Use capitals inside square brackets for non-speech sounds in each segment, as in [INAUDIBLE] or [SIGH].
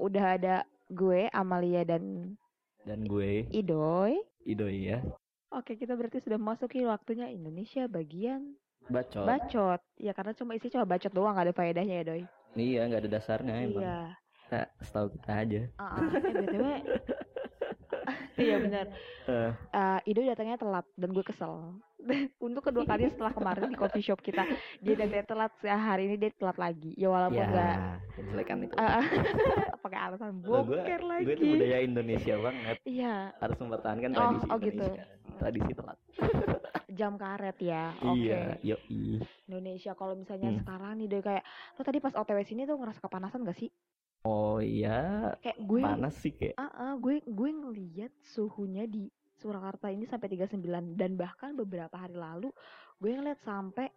udah ada gue Amalia dan dan gue Idoy. Idoy ya Oke, kita berarti sudah memasuki waktunya Indonesia bagian bacot bacot. Ya karena cuma isi cuma bacot doang gak ada faedahnya ya, Doy. iya nggak ada dasarnya emang Iya. Nah, setahu kita aja Ah, ah. Eh, BTW [LAUGHS] Iya benar. Eh, Eh, Ido datangnya telat dan gue kesel. [LAUGHS] Untuk kedua kali [LAUGHS] setelah kemarin di coffee shop kita dia datangnya telat. Ya, hari ini dia telat lagi. Ya walaupun ya enggak kejelekan itu Ah, ah. [LAUGHS] pakai alasan gua- boker lagi. gue tuh budaya Indonesia banget Iya, harus mempertahankan Oh, tradisi oh gitu. Indonesia tradisi telat jam karet ya. Oke. iya yoi Indonesia kalau misalnya Hmm. sekarang nih deh kayak lo tadi pas OTW sini tuh ngerasa kepanasan gak sih? oh iya Kayak gue panas sih kayak ah ah, gue gue ngeliat suhunya di Surakarta ini sampai 39 dan bahkan beberapa hari lalu gue ngeliat sampai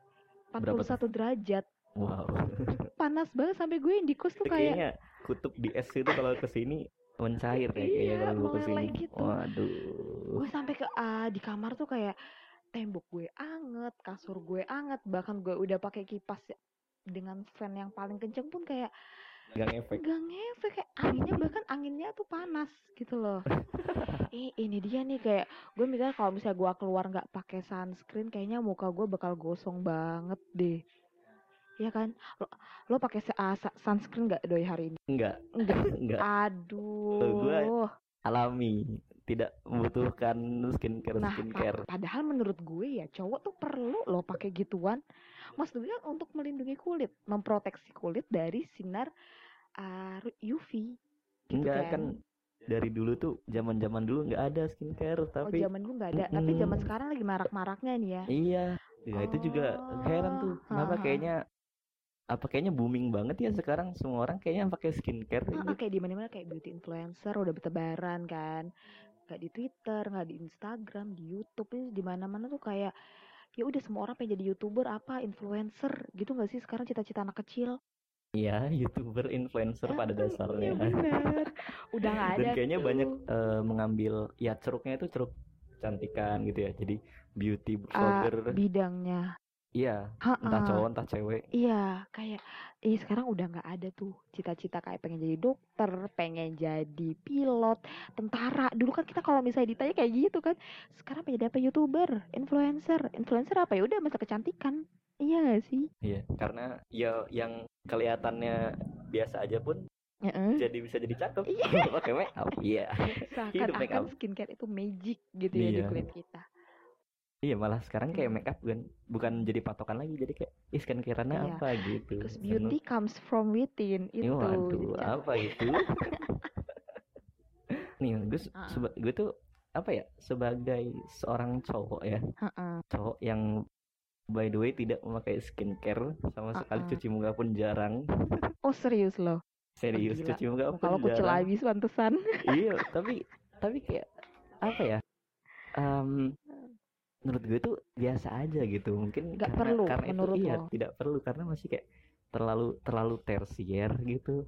41 Berapa derajat. wow [LAUGHS] Panas banget sampai gue di kos tuh kayak kayaknya kutub di es itu kalau ke sini mencair kayak Iya, kayaknya kalau gue ke sini meleleh gitu. waduh gue sampai ke ah, di kamar tuh kayak tembok gue anget, kasur gue anget, bahkan gue udah pakai kipas ya- dengan fan yang paling kenceng pun kayak gak ngefek gak ngefek kayak anginnya bahkan anginnya tuh panas gitu loh. [LAUGHS] eh ini dia nih kayak gue mikir kalau misalnya gue keluar nggak pakai sunscreen kayaknya muka gue bakal gosong banget deh. Iya kan? Lo, lo pakai sa- sunscreen nggak doi hari ini? enggak Enggak. enggak [LAUGHS] Aduh. alami tidak membutuhkan skincare Nah, pa- padahal menurut gue ya cowok tuh perlu loh pakai gituan. Maksudnya untuk melindungi kulit, memproteksi kulit dari sinar uh, UV. Gitu enggak kan dari dulu tuh zaman zaman dulu nggak ada skincare Oh, tapi zaman dulu nggak ada, tapi zaman sekarang lagi marak-maraknya nih ya. iya ya itu juga heran tuh Oh, kenapa ha-ha. kayaknya apa kayaknya booming banget ya sekarang semua orang kayaknya pakai skincare Ah, ah, gitu. kayak di mana-mana kayak beauty influencer udah bertebaran kan. Nggak di Twitter, nggak di Instagram, di YouTube di mana-mana tuh kayak ya udah semua orang pengen jadi youtuber apa influencer gitu nggak sih sekarang cita-cita anak kecil Iya, [LAUGHS] youtuber influencer pada Ah, dasarnya. iya bener udah nggak ada Dan kayaknya tuh. banyak eh, mengambil ya ceruknya itu ceruk cantikan gitu ya. Jadi beauty Ah, vlogger. bidangnya Iya, Ha-ha. entah cowok entah cewek. Iya, kayak eh sekarang udah nggak ada tuh cita-cita kayak pengen jadi dokter, pengen jadi pilot, tentara. Dulu kan kita kalau misalnya ditanya kayak gitu kan, sekarang pengen jadi apa youtuber, influencer, influencer apa ya udah masa kecantikan. Iya gak sih? Iya, karena ya yang kelihatannya biasa aja pun Heeh. jadi bisa jadi cakep. Iya. [LAUGHS] Pakai make up. Iya. Seakan-akan skincare itu magic gitu ya di Iya. kulit kita. Iya, malah sekarang kayak Hmm. make up bukan bukan jadi patokan lagi. Jadi kayak ih skincare-nya Iya. apa gitu. Terus beauty comes from within itu. waduh, Jadi cantik. apa itu? [LAUGHS] Nih, gue Ah. seba- gue tuh apa ya sebagai seorang cowok ya Heeh. cowok yang by the way tidak memakai skincare sama sekali Uh-uh. cuci muka pun jarang Oh serius loh? [LAUGHS] serius gila. cuci muka pun Kalau jarang habis pantesan. iya tapi tapi kayak apa ya Em, menurut gue tuh biasa aja gitu mungkin Nggak perlu, karena menurut itu iya tidak perlu karena masih kayak terlalu terlalu tersier gitu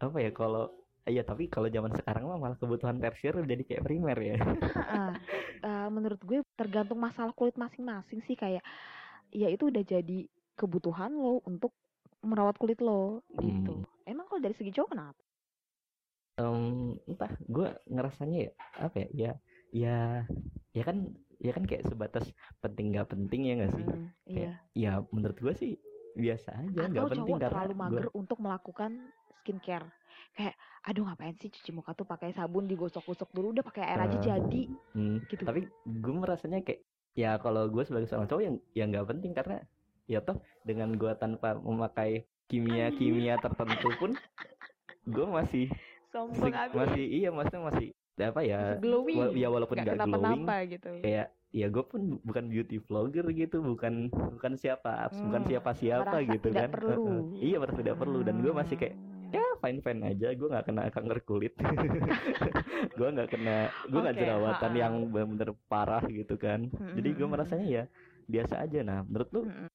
apa ya kalau iya tapi kalau zaman sekarang mah malah kebutuhan tersier jadi kayak primer ya Heeh. Eh, menurut gue tergantung masalah kulit masing-masing sih kayak ya itu udah jadi kebutuhan lo untuk merawat kulit lo gitu. Hmm. Emang kalau dari segi cowok kenapa? Em, entah gue ngerasanya ya apa ya ya ya ya kan ya kan kayak sebatas penting nggak penting ya nggak sih Hmm, iya. Kayak, ya menurut gue sih biasa aja nggak cowok penting karena terlalu mager untuk melakukan skincare. Kayak aduh ngapain sih cuci muka tuh pakai sabun digosok-gosok dulu udah pakai air aja Eh, jadi Hmm, gitu. tapi gue merasanya kayak ya kalau gue sebagai seorang cowok yang ya nggak penting karena ya toh dengan gue tanpa memakai kimia kimia tertentu pun gue masih sombong abis. masih iya maksudnya masih apa ya glowing. wa- ya walaupun Nggak glowing kenapa-napa gitu. kayak ya gue pun bukan beauty vlogger gitu bukan bukan siapa bukan Hmm, siapa siapa merasa gitu tidak kan perlu. iya merasa tidak perlu dan gue masih kayak Hmm. ya fine fine aja gue nggak kena kanker kulit [LAUGHS] gue nggak kena gue nggak Oke, jerawatan ha-ha. yang benar-benar parah gitu kan jadi gue merasanya ya biasa aja nah menurut lu Mm-mm.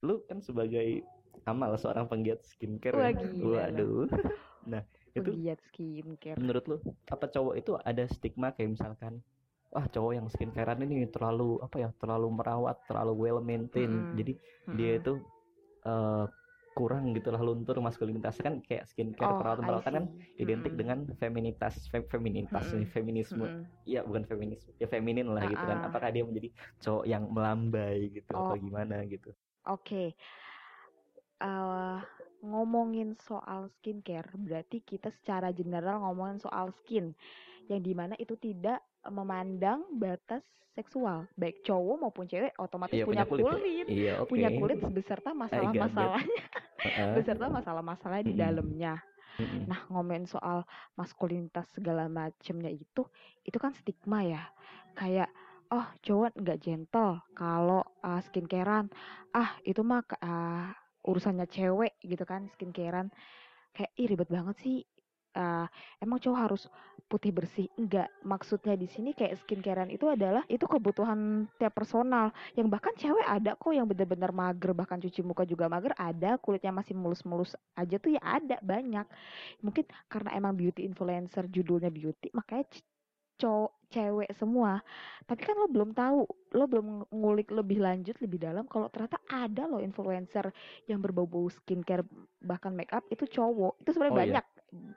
lu kan sebagai amal seorang penggiat skincare Wah, ya. waduh nah itu Penggiat skincare. menurut lu apa cowok itu ada stigma kayak misalkan wah cowok yang skincarean ini terlalu apa ya terlalu merawat terlalu well maintained Mm-mm. jadi dia Mm-mm. itu eh, kurang gitu lah luntur maskulinitas kan kayak skincare Oh, perawatan perawatan kan identik Mm-mm. dengan feminitas fem- feminitas nih, feminisme Mm-mm. iya bukan feminisme ya feminin lah gitu kan Ah-ah. apakah dia menjadi cowok yang melambai gitu Oh. atau gimana gitu Oke. Eh, ngomongin soal skincare, berarti kita secara general ngomongin soal skin, yang di mana itu tidak memandang batas seksual, baik cowok maupun cewek otomatis Iya, punya, punya kulit ya. kulit, iya oke punya kulit beserta masalah-masalahnya, [LAUGHS] Heeh. beserta masalah-masalah di dalamnya. Nah, ngomongin soal maskulinitas segala macemnya itu, itu kan stigma ya. Kayak, oh cowok nggak gentle kalau uh, skincarean. Ah, itu mah ah, urusannya cewek gitu kan, skincarean. Kayak, ih ribet banget sih. Ah, emang cowok harus putih bersih? Enggak. Maksudnya di sini kayak skincarean itu adalah itu kebutuhan tiap personal. Yang bahkan cewek ada kok yang bener-bener mager, bahkan cuci muka juga mager ada, kulitnya masih mulus-mulus aja tuh ya ada banyak mungkin karena emang beauty influencer judulnya beauty makanya cowok cewek semua. Tapi kan lo belum tahu lo belum ngulik lebih lanjut lebih dalam kalau ternyata ada loh influencer yang berbau-bau skincare bahkan make up itu cowok. Itu sebenarnya Oh, iya. banyak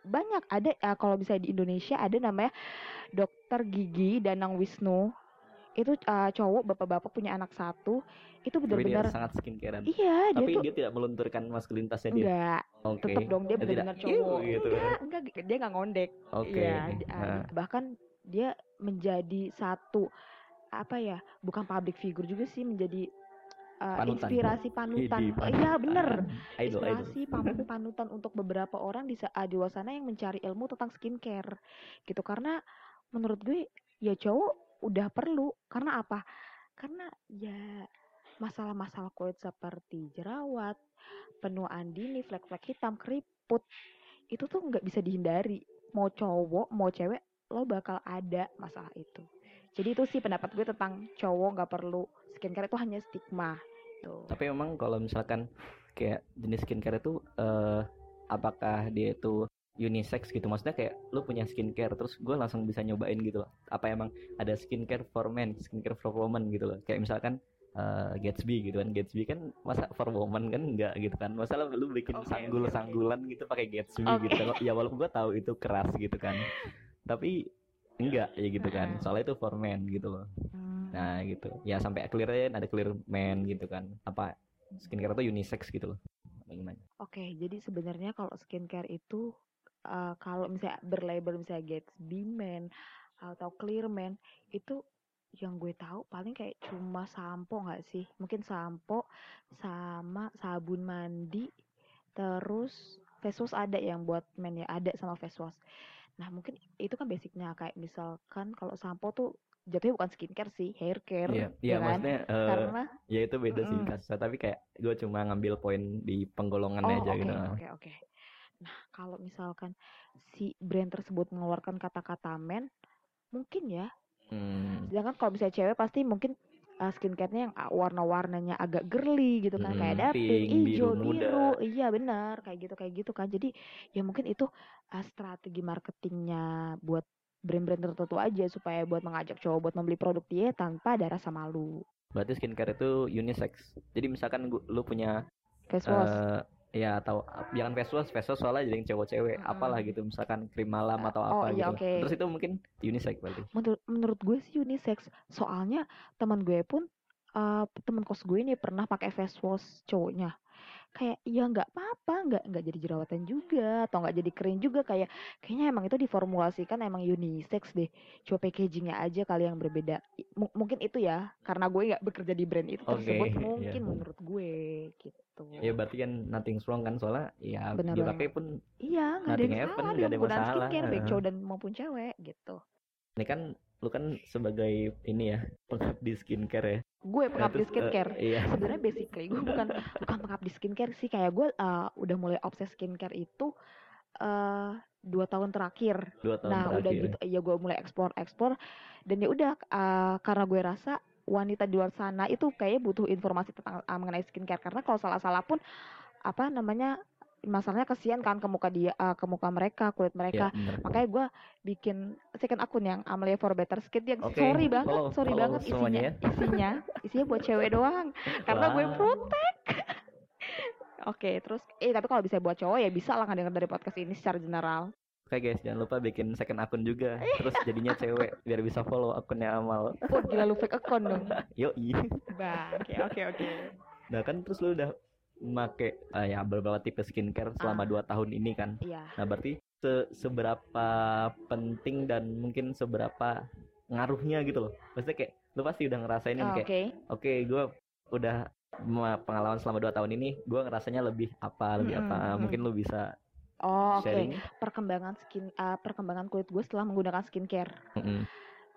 banyak. Ada eh, kalau bisa di Indonesia ada namanya dokter gigi Danang Wisnu. Itu eh, cowok bapak-bapak punya anak satu. Itu dia benar-benar sangat skincarean. Iya dia tapi tuh dia tidak melunturkan maskulinitasnya dia? Enggak. Oke. Tetap dong dia tidak. benar-benar cowok. Gitu. Enggak enggak dia nggak ngondek. Oke. Iya, di- Nah, ah, bahkan dia menjadi satu apa ya, bukan public figure juga sih menjadi uh, Panutan. inspirasi panutan. Iya bener, idol idol inspirasi pam- panutan untuk beberapa orang di sa- di luar sana yang mencari ilmu tentang skincare, gitu. Karena menurut gue ya cowok udah perlu. Karena apa? Karena ya masalah-masalah kulit seperti jerawat, penuaan dini, flek-flek hitam, keriput itu tuh nggak bisa dihindari. Mau cowok, mau cewek, lo bakal ada masalah itu. Jadi itu sih pendapat gue tentang cowok nggak perlu skincare itu hanya stigma. Tuh. Tapi memang kalau misalkan kayak jenis skincare itu eh apakah dia itu unisex gitu maksudnya kayak lu punya skincare terus gue langsung bisa nyobain gitu loh apa emang ada skincare for men skincare for woman gitu loh kayak misalkan eh, Gatsby gitu kan Gatsby kan masa for woman kan enggak gitu kan masa lu lu bikin Oke, oke, sanggul oke. sanggulan gitu pakai Gatsby Oke. gitu kan ya walaupun gue tahu itu keras gitu kan tapi enggak ya gitu kan soalnya itu for men gitu loh Hmm. Nah gitu. Ya sampai clear ada clear man gitu kan. Apa skincare itu unisex gitu loh. Bagaimana? Oke, jadi sebenarnya kalau skincare itu eh, kalau misalnya berlabel misalnya Gatsby Man atau Clear Man itu yang gue tahu paling kayak cuma sampo nggak sih? Mungkin sampo sama sabun mandi terus face wash ada yang buat men ya ada sama face wash. Nah, mungkin itu kan basicnya kayak misalkan kalau sampo tuh jatuhnya bukan skincare sih, hair care, Iya, ya iya kan? maksudnya eh, Karena ya itu beda sih Mm-mm. kasusnya. Tapi kayak gue cuma ngambil poin di penggolongannya Oh, aja oke, gitu. oke, oke. Nah, kalau misalkan si brand tersebut mengeluarkan kata-kata men, mungkin ya. Hmm, Sedangkan kalau misalnya cewek pasti mungkin uh, skincare-nya yang uh, warna-warnanya agak girly gitu kan, kayak Mm, ada pink, hijau, biru biru, iya benar, kayak gitu kayak gitu kan. Jadi ya mungkin itu uh, strategi marketingnya buat brand-brand tertentu aja supaya buat mengajak cowok buat membeli produk dia tanpa ada rasa malu. berarti skincare itu unisex. Jadi misalkan gua, lu punya Face wash. eh ya atau jangan face wash, face wash soalnya jadi yang cewek-cewek, Mm-mm. apalah gitu. Misalkan krim malam atau oh, apa iya, gitu. oke. Terus itu mungkin unisex berarti. menurut menurut gue sih unisex soalnya teman gue pun uh, teman kos gue ini pernah pakai face wash cowoknya kayak ya nggak apa-apa nggak nggak jadi jerawatan juga atau nggak jadi kering juga kayak kayaknya emang itu diformulasikan emang unisex deh coba packagingnya aja kali yang berbeda mu- mungkin itu ya karena gue nggak bekerja di brand itu Oke, tersebut [LAUGHS] iya. mungkin menurut gue gitu Ya berarti kan nothing wrong kan soalnya ya Benar dia banget. pun iya nggak ada yang salah nggak ada masalah, skincare baik cowok dan maupun cewek gitu ini kan lu kan sebagai ini ya pengabdi skincare ya. Gue Nah, pengabdi eh, skincare. iya. sebenarnya basically gue bukan bukan pengabdi skincare sih. Kayak gue uh, udah mulai obses skincare itu eh dua tahun terakhir. Dua tahun nah udah terakhir. gitu ya gue mulai explore explore dan ya udah uh, karena gue rasa wanita di luar sana itu kayaknya butuh informasi tentang uh, mengenai skincare. Karena kalau salah-salah pun apa namanya masalahnya kesian kan ke muka dia uh, ke muka mereka kulit Ya, mereka bener. makanya gue bikin second akun yang Amelia for Better Skin yang Oke, sorry banget follow- sorry follow banget isinya isinya isinya buat cewek doang karena gue protek Oke, terus eh tapi kalau bisa buat cowok ya bisa lah denger dari podcast ini secara general. Oke guys, jangan lupa bikin second akun juga. Terus jadinya cewek biar bisa follow akunnya Amal. Oh, gila lu fake account dong. [LAUGHS] Yoi. Bang, oke oke oke. Nah kan terus lu udah make eh, ya beberapa tipe skincare selama Ah. dua tahun ini kan. Iya. Nah berarti se- seberapa penting dan mungkin seberapa ngaruhnya gitu loh. Maksudnya kayak lu pasti udah ngerasain ini Oh, kayak Oke. oke gue udah ma- pengalaman selama dua tahun ini gue ngerasanya lebih apa lebih Mm-mm, apa mm-mm. mungkin lu bisa Oh, oke. sharing Perkembangan skin ah, perkembangan kulit gue setelah menggunakan skincare. Mm-mm.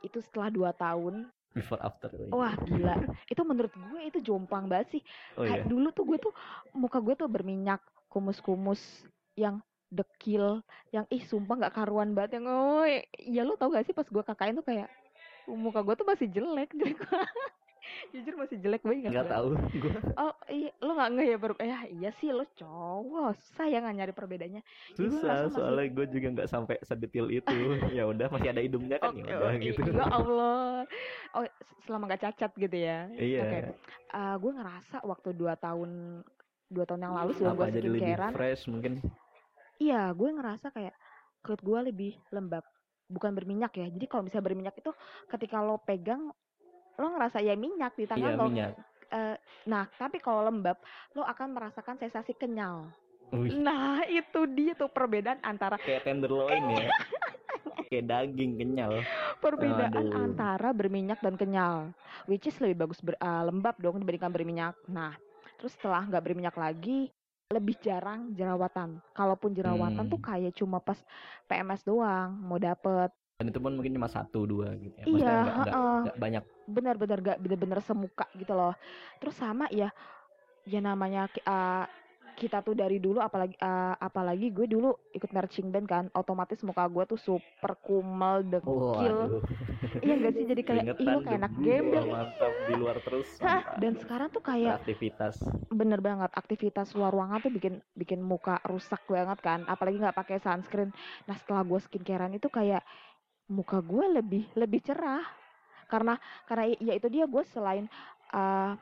Itu setelah 2 tahun. Before after Wah, gila. itu menurut gue itu jomplang banget sih. oh iya dulu tuh gue tuh muka gue tuh berminyak, kumus-kumus yang dekil, yang ih sumpah nggak karuan banget yang oh ya lu tau gak sih pas gue kakain tuh kayak muka gue tuh masih jelek jelek jujur masih jelek banget nggak tahu. [LAUGHS] gue oh iya lu nggak nggak ya ber eh, iya sih lu cowok. Susah ya nggak nyari perbedaannya. Susah masih- soalnya gue juga nggak sampai sedetil itu. [LAUGHS] Ya udah masih ada hidungnya kan? Ya Oke, udah oke. gitu. Ya Allah. Oh selama nggak cacat gitu ya? Iya. Oke. Ah, gue ngerasa waktu dua tahun dua tahun yang lalu sebelum apa gue jadi lebih skincarean fresh mungkin? Iya, gue ngerasa kayak kulit gue lebih lembab, bukan berminyak ya. Jadi kalau misalnya berminyak itu ketika lo pegang, lo ngerasa ya minyak di iya tangan lo. minyak Eh, nah, tapi kalau lembab, lo akan merasakan sensasi kenyal. Wih, Nah, itu dia tuh perbedaan antara kayak tenderloin ya [LAUGHS] kayak daging kenyal perbedaan Aduh. antara berminyak dan kenyal. Which is lebih bagus ber- ah, lembab dong dibandingkan berminyak. Nah, terus setelah nggak berminyak lagi, lebih jarang jerawatan. Kalaupun jerawatan Hmm. tuh kayak cuma pas PMS doang mau dapet. Dan itu pun mungkin cuma satu dua gitu ya. Iya, Maksudnya nggak heeh. nggak banyak. Benar-benar gak bener-bener semuka gitu loh. Terus sama ya ya namanya ah, kita tuh dari dulu apalagi ah, apalagi gue dulu ikut marching band kan otomatis muka gue tuh super kumel dekil. Waduh, iya gak sih? Jadi kayak ih lu kayak anak gembel. Mantap. Di luar terus. Hah, dan sekarang tuh kayak aktivitas bener banget. Aktivitas luar ruangan tuh bikin bikin muka rusak banget kan. Apalagi nggak pakai sunscreen. Nah setelah gue skincarean itu kayak muka gue lebih lebih cerah. Karena karena ya itu dia gue selain uh,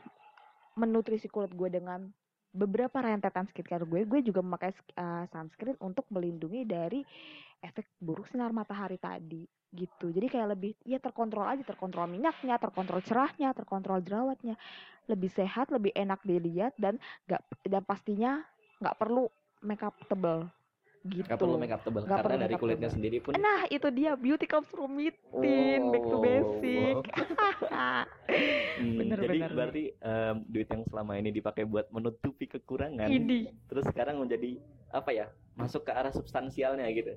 menutrisi kulit gue dengan beberapa rentetan skincare gue gue juga memakai uh, sunscreen untuk melindungi dari efek buruk sinar matahari tadi gitu. Jadi kayak lebih ya terkontrol aja terkontrol minyaknya terkontrol cerahnya terkontrol jerawatnya. Lebih sehat lebih enak dilihat dan nggak dan pastinya nggak perlu makeup tebel gitu. Nggak perlu makeup tebal Nggak karena dari kulitnya tebal. sendiri pun nah itu dia beauty comes from within back to Oh, basic. [LAUGHS] Hmm, bener, jadi bener. berarti em, duit yang selama ini dipakai buat menutupi kekurangan ini terus sekarang menjadi apa ya masuk ke arah substansialnya gitu.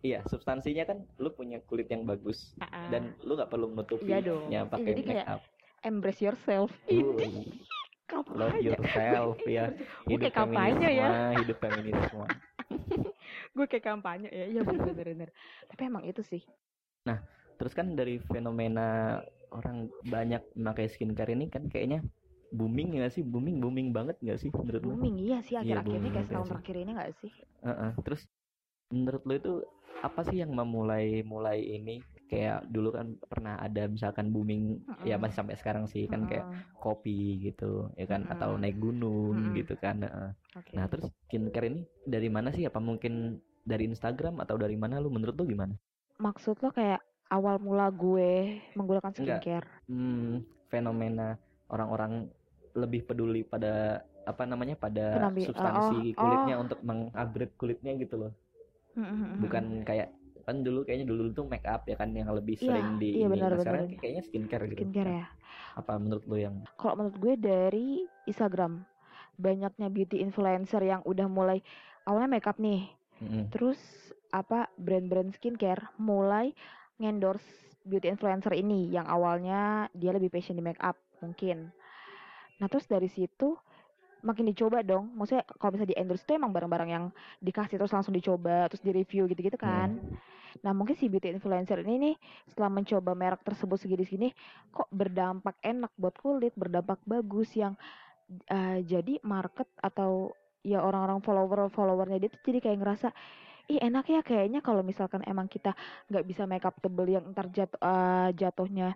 Iya substansinya kan lu punya kulit yang bagus dan lu nggak perlu Iya dong. ya Iya, pakai jadi make up. embrace yourself. Ini love yourself ya. [LAUGHS] Hidup kayak kampanye ya. hidup feminisme gue kayak kampanye ya. Iya bener bener bener. Tapi emang itu sih. Terus kan dari fenomena orang banyak memakai skincare ini kan kayaknya booming ya sih? Booming booming banget nggak sih menurut lu? Booming iya sih. Iya, akhir-akhir ini booming kayak setahun sih. terakhir ini gak sih? Heeh, terus menurut lo itu apa sih yang memulai mulai ini kayak dulu kan pernah ada misalkan booming ya Mm-mm. masih sampai sekarang sih kan kayak kopi gitu ya kan atau Mm-mm. naik gunung Mm-mm. gitu kan oke. nah terus skincare ini dari mana sih apa mungkin dari Instagram atau dari mana lu menurut lu gimana maksud lo kayak awal mula gue menggunakan Enggak. skincare hmm, fenomena orang-orang lebih peduli pada apa namanya pada Penampi- substansi oh, kulitnya oh. untuk mengupgrade kulitnya gitu loh bukan kayak kan dulu kayaknya dulu tuh make up ya kan yang lebih Iya, sering di iya ini. benar, Nah, sekarang benar. kayaknya skincare gitu skincare ya apa menurut lo yang kalau menurut gue dari Instagram banyaknya beauty influencer yang udah mulai awalnya makeup nih Mm-mm. terus apa brand-brand skincare mulai ngendorse beauty influencer ini yang awalnya dia lebih passion di makeup mungkin nah terus dari situ makin dicoba dong. Maksudnya kalau bisa di endorse itu emang barang-barang yang dikasih terus langsung dicoba terus di review gitu-gitu kan. Nah mungkin si beauty influencer ini nih setelah mencoba merek tersebut segini-segini kok berdampak enak buat kulit berdampak bagus yang eh, jadi market atau ya orang-orang follower followernya dia tuh jadi kayak ngerasa ih enak ya kayaknya kalau misalkan emang kita nggak bisa makeup tebel yang ntar jatuh eh, jatuhnya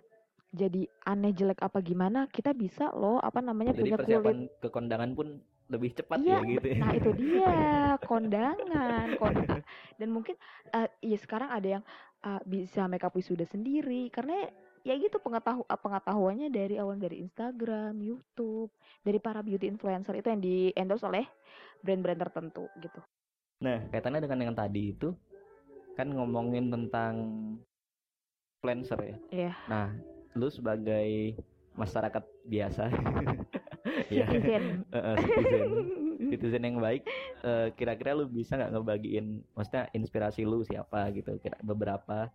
jadi aneh jelek apa gimana kita bisa loh apa namanya jadi punya kulit persiapan ke kondangan pun lebih cepat Iya, ya gitu. ya. nah itu dia [LAUGHS] kondangan, konda [LAUGHS] dan mungkin eh, ya sekarang ada yang eh, bisa makeup wisuda sendiri karena ya gitu pengetahu eh, pengetahuannya dari awal dari Instagram, YouTube, dari para beauty influencer itu yang di endorse oleh brand-brand tertentu gitu. Nah, kaitannya dengan yang tadi itu kan ngomongin tentang influencer ya. Iya. Nah, lu sebagai masyarakat biasa [LAUGHS] ya Citizen. eh, citizen citizen yang baik eh, kira-kira lu bisa nggak ngebagiin maksudnya inspirasi lu siapa gitu kira beberapa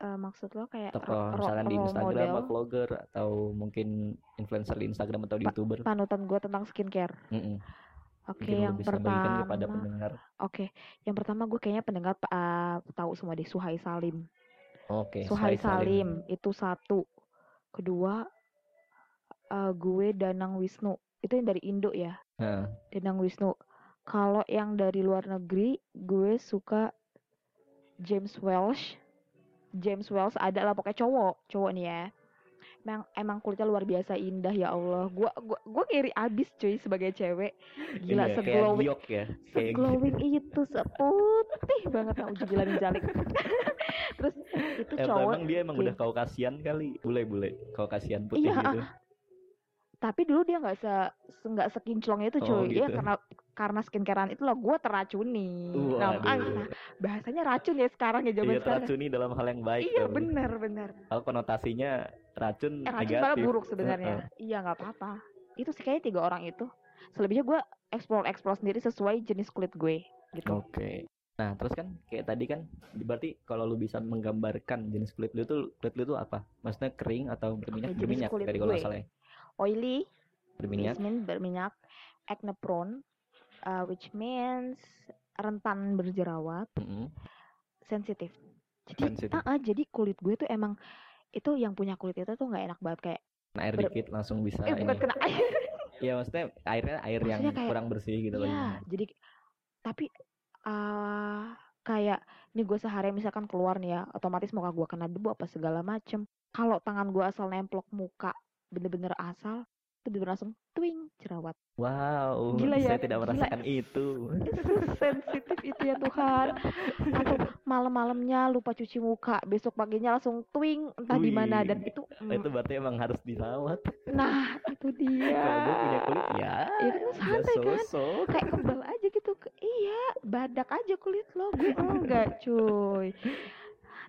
Eh, maksud lo kayak tokoh ro- ro- misalkan di Instagram model, atau vlogger atau mungkin influencer di Instagram atau di Pa- YouTuber panutan gue tentang skincare. Mm-mm. Oke, mungkin lu yang bagikan kepada pertama, pendengar oke, yang pertama gue kayaknya pendengar uh, tahu semua deh Suhai Salim. oke Suhai Suhai Salim. Salim itu satu. Kedua eh, gue Danang Wisnu. Itu yang dari Indo ya. Heeh. Danang Wisnu. Kalau yang dari luar negeri gue suka James Welsh. James Welsh ada lah pokoknya cowok, cowok nih ya. Emang emang kulitnya luar biasa indah ya Allah. Gua gua gua ngiri abis cuy sebagai cewek. Gila kayak seglowing ya kayak seglowing itu seputih banget nah uji gila jalik. [LAUGHS] Terus itu Eh, cowok emang dia emang udah kaukasian kali bule-bule kaukasian putih Iya, gitu tapi dulu dia nggak se nggak sekinclong itu Oh, cuy ya gitu. karena karena skincarean itu loh gue teracuni nah, Waduh. ah, nah, bahasanya racun ya sekarang ya zaman Iya sekarang teracuni dalam hal yang baik iya dong. benar benar Kalau konotasinya racun, eh, racun negatif. malah buruk sebenarnya iya nggak apa-apa itu sih kayaknya tiga orang itu selebihnya gue explore explore sendiri sesuai jenis kulit gue gitu Oke. Nah, terus kan kayak tadi kan berarti kalau lu bisa menggambarkan jenis kulit lu tuh kulit lu tuh apa? Maksudnya kering atau berminyak? berminyak dari kalau salah ya. Oily Berminyak. which means berminyak acne prone uh, which means rentan berjerawat Mm-mm. sensitif. Jadi, Sensitif. ah, ah, jadi kulit gue tuh emang itu yang punya kulit itu tuh nggak enak banget kayak Nah, air dikit langsung bisa eh bukan ini. kena air. [LAUGHS] Iya, maksudnya airnya air yang Maksudnya kayak- kurang bersih gitu loh. Iya, jadi tapi ah kayak nih gue sehari misalkan keluar nih ya, otomatis muka gue kena debu apa segala macem. Kalau tangan gue asal nemplok muka bener-bener asal, itu bener langsung twing jerawat. Wow, Gila ya, saya tidak gila. merasakan itu. [LAUGHS] Sensitif itu ya Tuhan. Atau malam-malamnya lupa cuci muka, besok paginya langsung twing entah di mana dan itu mm, itu berarti emang harus dirawat. nah itu dia. Kalau punya kulit ya, Ya kan ya santai kan. kayak kebal aja gitu iya badak aja kulit lo gue [LAUGHS] enggak cuy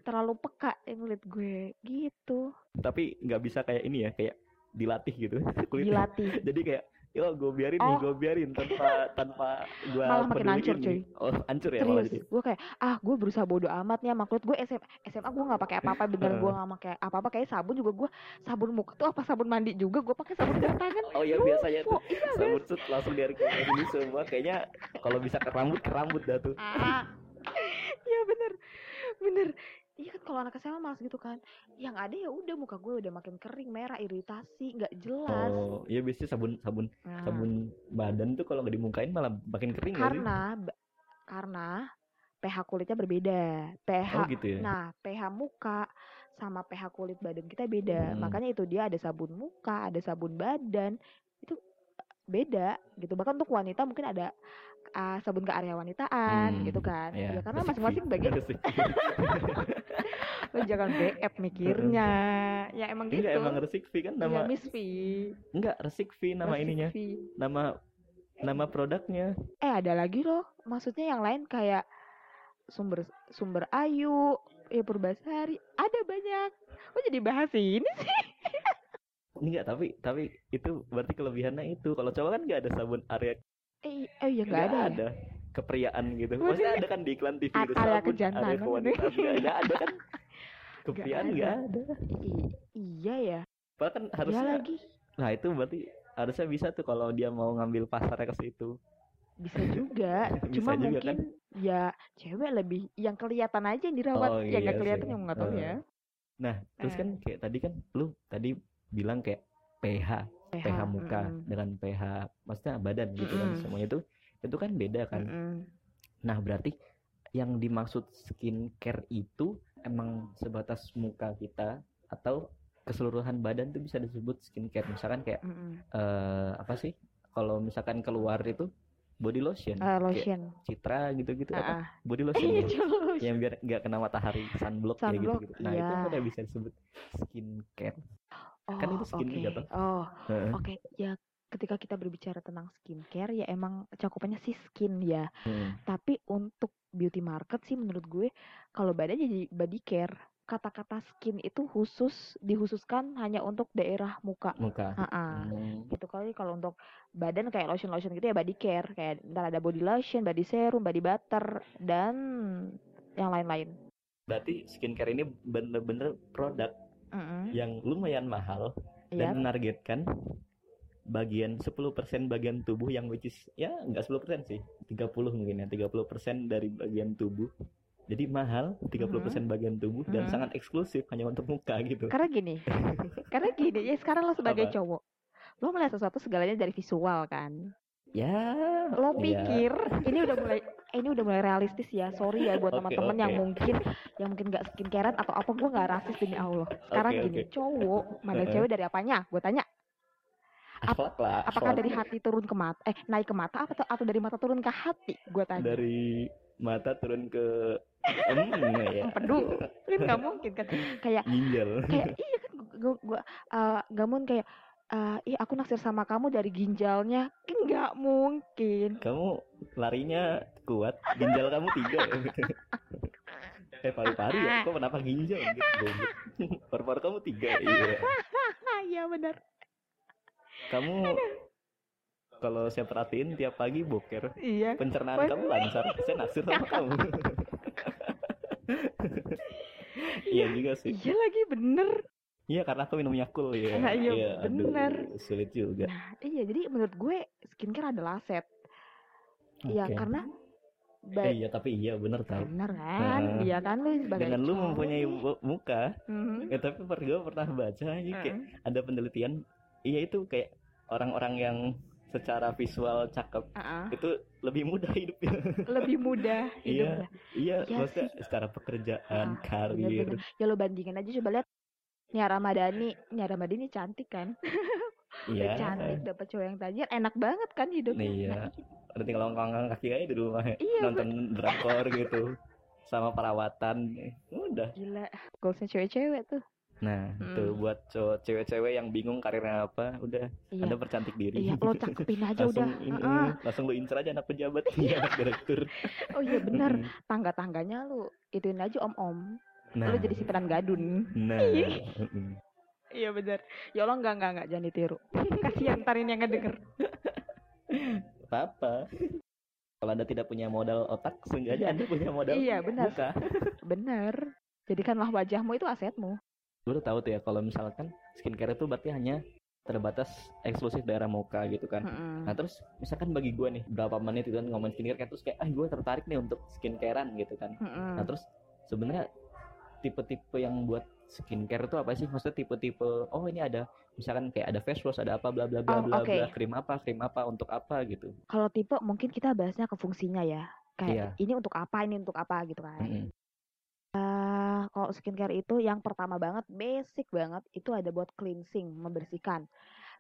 terlalu peka ya kulit gue gitu Tapi nggak bisa kayak ini ya, kayak dilatih gitu [LAUGHS] kulitnya. dilatih [LAUGHS] Jadi kayak yo gue biarin nih, Oh. gue biarin tanpa tanpa gue Malah makin hancur, cuy. Oh, hancur ya malah serius jadi. gue kayak ah gue berusaha bodo amat nih sama kulit gue SMA SMA gue nggak pakai apa-apa bener gue nggak pakai apa-apa kayak sabun juga gue sabun muka tuh apa sabun mandi juga gue pakai sabun gas tangan [LAUGHS] Oh ya biasanya tuh iya sabun set langsung dari gini semua kayaknya kalau bisa ke rambut ke rambut dah tuh. ah iya bener bener iya kan kalau anak SMA malas gitu kan yang ada ya udah muka gue udah makin kering merah iritasi nggak jelas Oh, iya biasanya sabun sabun Nah. sabun badan tuh kalau nggak dimukain malah makin kering sih? karena ba- karena pH kulitnya berbeda pH Oh gitu ya. nah pH muka sama pH kulit badan kita beda Hmm. makanya itu dia ada sabun muka ada sabun badan itu beda gitu bahkan untuk wanita mungkin ada ah, sabun kearyawanitaan Hmm, gitu kan. Iya, ya karena masing-masing bagian lo jangan BF mikirnya. Ya emang gitu. Enggak emang resik fee kan Iya, nama Miss V. Enggak resik fee nama Resik ininya. V. Nama nama produknya. eh ada lagi loh. Maksudnya yang lain kayak sumber sumber ayu ya purbasari. Ada banyak. Kok jadi bahas ini sih? [LAUGHS] Enggak, tapi tapi itu berarti kelebihannya itu. Kalau cowok kan nggak ada sabun area eh, eh ya nggak nggak ada, ya? kepriaan gitu. Maksudnya ada kan di iklan TV itu sabun kejantanan area gitu. kewanitaan nggak nggak ada kan. Kepriaan ada. nggak ada. I- iya ya Padahal kan ya harusnya lagi Nah, itu berarti harusnya bisa tuh kalau dia mau ngambil pasarnya ke situ. bisa juga [LAUGHS] Bisa cuma juga mungkin kan? ya cewek lebih yang kelihatan aja yang dirawat Oh, yang nggak iya kelihatan yang nggak tahu Eh. ya Nah, terus Eh. kan kayak tadi kan lu tadi bilang kayak pH, pH muka mm-mm. dengan pH maksudnya badan gitu kan Mm-mm. semuanya itu itu kan beda kan. Mm-mm. Nah, berarti yang dimaksud skincare itu emang sebatas muka kita atau keseluruhan badan tuh bisa disebut skincare. Misalkan kayak Mm-mm. eh apa sih? kalau misalkan keluar itu body lotion Kayak lotion. Citra gitu-gitu apa Ah, ah. body [LAUGHS] lotion Iya, ya? lotion. yang biar nggak kena matahari sunblock, Sunblock, gitu, gitu nah itu iya. udah bisa disebut skincare kan Oh, itu skin oke. jatuh. Oh, oke. Ya, ketika kita berbicara tentang skincare, ya emang cakupannya sih skin ya. Hmm. Tapi untuk beauty market sih menurut gue, kalau badan jadi body care. Kata-kata skin itu khusus dikhususkan hanya untuk daerah muka. muka Ha-ha. Hmm. Gitu kali kalau untuk badan kayak lotion lotion gitu ya body care kayak ntar ada body lotion, body serum, body butter dan yang lain-lain. berarti skincare ini bener-bener produk Mm-mm. yang lumayan mahal Iya. dan menargetkan bagian 10% bagian tubuh yang which is ya nggak 10% sih 30 mungkin ya 30% dari bagian tubuh jadi mahal 30% bagian tubuh dan Mhm. sangat eksklusif hanya untuk muka gitu Karena gini, [LAUGHS] karena gini ya sekarang lo sebagai Apa? cowok, lo melihat sesuatu segalanya dari visual kan. ya Lo ya. pikir ini udah mulai eh, ini udah mulai realistis ya. Sorry ya buat teman-teman yang oke. mungkin yang mungkin gak skincarean atau apa gue nggak rasis demi Allah. Sekarang Oke, gini, oke. cowok mana cewek dari apanya? Gue tanya, akhlak lah apakah akhlak. dari hati turun ke mata eh naik ke mata atau atau dari mata turun ke hati? Gue tanya. dari mata turun ke hmm, ya Empedu. Kan nggak mungkin kan. Kayak ginjal kayak iya kan gue gue gak mungkin kayak eh ih aku naksir sama kamu dari ginjalnya kan nggak mungkin kamu larinya kuat ginjal kamu tiga ya. [LAUGHS] Eh paru-paru ya? Kok kenapa ginjal? Gitu paru-paru kamu tiga iya. Ah [LAUGHS] iya benar. Kamu kalau saya perhatiin tiap pagi boker. Iya. Pencernaan kamu lancar. Saya naksir sama [LAUGHS] kamu. Iya. Juga sih. Iya lagi bener. Iya karena aku minum yakul ya Nah, iya, aduh, bener. sulit juga. Nah iya jadi menurut gue skincare adalah aset Iya Oke. karena Eh, baik iya tapi iya bener tau. Bener kan? Nah, iya kan lu sebagai dengan lu mempunyai muka Mhm. ya tapi per gue pernah baca aja kayak ada penelitian iya itu kayak orang-orang yang secara visual cakep Ah-ah. itu lebih mudah hidupnya. Lebih mudah [LAUGHS] Iya, hidupnya. iya Iya maksudnya secara pekerjaan Ah, karir. bener-bener. ya lo bandingin aja coba lihat. Nia Ramadhani Nia Ramadhani cantik kan [LAUGHS] iya cantik dapat cowok yang tajir enak banget kan hidupnya. Iya. Nah, udah tinggal ngangkang kaki aja di rumah Iya, nonton drakor [LAUGHS] gitu sama perawatan. Udah. Gila goalsnya cewek-cewek tuh. Nah Hmm. tuh buat cowok cewek-cewek yang bingung karirnya apa udah. Iya. Anda percantik diri. Iya lo cakepin aja langsung udah. ini, Heeh. langsung lu incer aja anak pejabat. Iya. Anak direktur. [LAUGHS] Oh iya Mm-mm. tangga-tangganya lu ituin aja om-om. Nah. Lu jadi simpenan gadun. Nah. Iya bener. Ya Allah enggak enggak enggak. Jangan ditiru. [LAUGHS] Kasihan ntar ini yang ngedenger. Apa kalau anda tidak punya modal otak seenggaknya anda punya modal iya benar muka. [LAUGHS] Bener. Jadikanlah wajahmu itu asetmu. Gue udah tahu tuh ya kalau misalkan skincare itu berarti hanya terbatas eksklusif daerah muka gitu kan. Mm-mm. Nah terus misalkan bagi gue nih berapa menit itu kan ngomongin skincare kan terus kayak ah gue tertarik nih untuk skincarean gitu kan. Mm-mm. Nah terus sebenarnya tipe-tipe yang buat skincare itu apa sih? Maksudnya tipe-tipe oh ini ada misalkan kayak ada face wash ada apa bla bla bla Oh, bla bla krim apa krim apa untuk apa gitu. kalau tipe mungkin kita bahasnya ke fungsinya ya kayak Iya. ini untuk apa ini untuk apa gitu kan Mm-mm. Ah, kalau skincare itu yang pertama banget, basic banget, itu ada buat cleansing, membersihkan.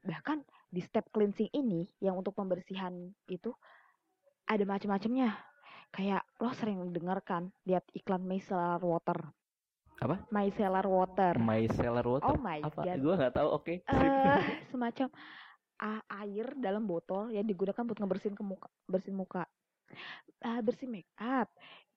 Bahkan di step cleansing ini, yang untuk pembersihan itu ada macam-macamnya. Kayak lo sering dengar kan, lihat iklan micellar water. Apa? Micellar water. Micellar water Oh my apa? god. Gue nggak tahu. Oke. Eh, semacam air dalam botol yang digunakan buat ngebersihin ke muka, bersihin muka. Ah, bersih make up.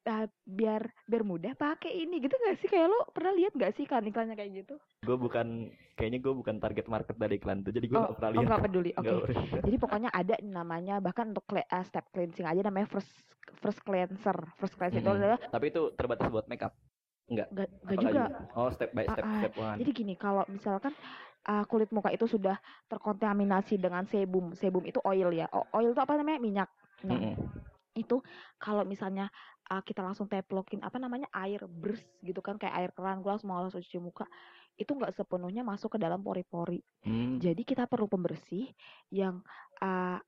Ah, biar biar mudah pakai ini gitu gak sih kayak lo pernah lihat gak sih kan iklannya kayak gitu gue bukan kayaknya gue bukan target market dari iklan tuh jadi gue oh pernah oh lihat. nggak peduli oke pernah. jadi pokoknya ada namanya bahkan untuk ah, step cleansing aja namanya first first cleanser first cleanser itu Mm-mm. adalah Tapi itu terbatas buat makeup. Gak, gak Apa juga lagi? Oh step by step Ah, ah. step one. Jadi gini, kalau misalkan uh, kulit muka itu sudah terkontaminasi dengan sebum, sebum itu oil ya. O- Oil itu apa namanya? Minyak. Nah, Mm-mm. itu kalau misalnya uh, kita langsung teplokin apa namanya air bers gitu kan kayak air keran, gue langsung mau langsung cuci muka, itu nggak sepenuhnya masuk ke dalam pori-pori. Hmm. Jadi kita perlu pembersih yang uh,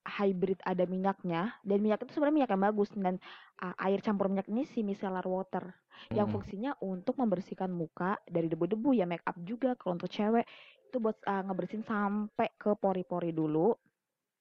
hybrid ada minyaknya dan minyak itu sebenarnya minyak yang bagus dan uh, air campur minyak ini si micellar water yang Mm-mm. fungsinya untuk membersihkan muka dari debu-debu ya make up juga kalau untuk cewek itu buat uh, ngebersihin sampai ke pori-pori dulu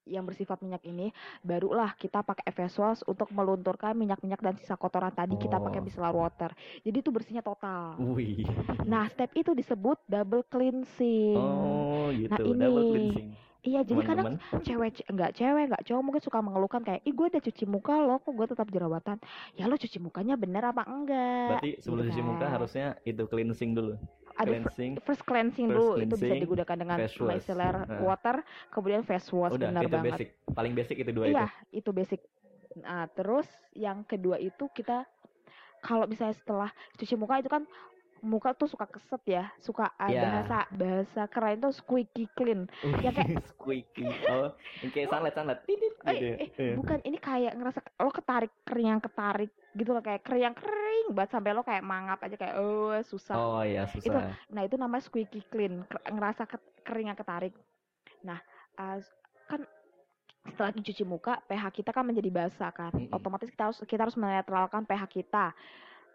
yang bersifat minyak ini barulah kita pakai face wash untuk melunturkan minyak-minyak dan sisa kotoran tadi kita pakai Oh. micellar water. Jadi itu bersihnya total. Wih. Nah, step itu disebut double cleansing. Oh, gitu. Nah, Double ini. cleansing. Iya, jadi kadang cewek enggak cewek enggak cowok mungkin suka mengeluhkan kayak ih gue udah cuci muka loh kok gue tetap jerawatan ya lo cuci mukanya bener apa enggak Berarti sebelum gitu cuci muka kan. harusnya itu cleansing dulu. ada Cleansing. first cleansing First dulu itu bisa cleansing, digunakan dengan micellar Nah. water kemudian face wash Udah, benar itu banget basic. Paling basic itu dua itu. iya itu basic nah terus yang kedua itu kita kalau misalnya setelah cuci muka itu kan muka tuh suka keset ya suka ah, Iya. bahasa bahasa keren itu squeaky clean Ya, kayak- [LAUGHS] squeaky. Oh, kayak sunlight sunlight. Eh, gitu. ya. eh, Iya. bukan ini kayak ngerasa lo ketarik kering ketarik gitu loh kayak kering kering banget sampai lo kayak mangap aja kayak oh susah Oh iya susah. nah itu namanya squeaky clean ngerasa ket- kering yang ketarik nah uh, kan setelah dicuci muka pH kita kan menjadi basah kan Mm-mm. otomatis kita harus kita harus menetralkan pH kita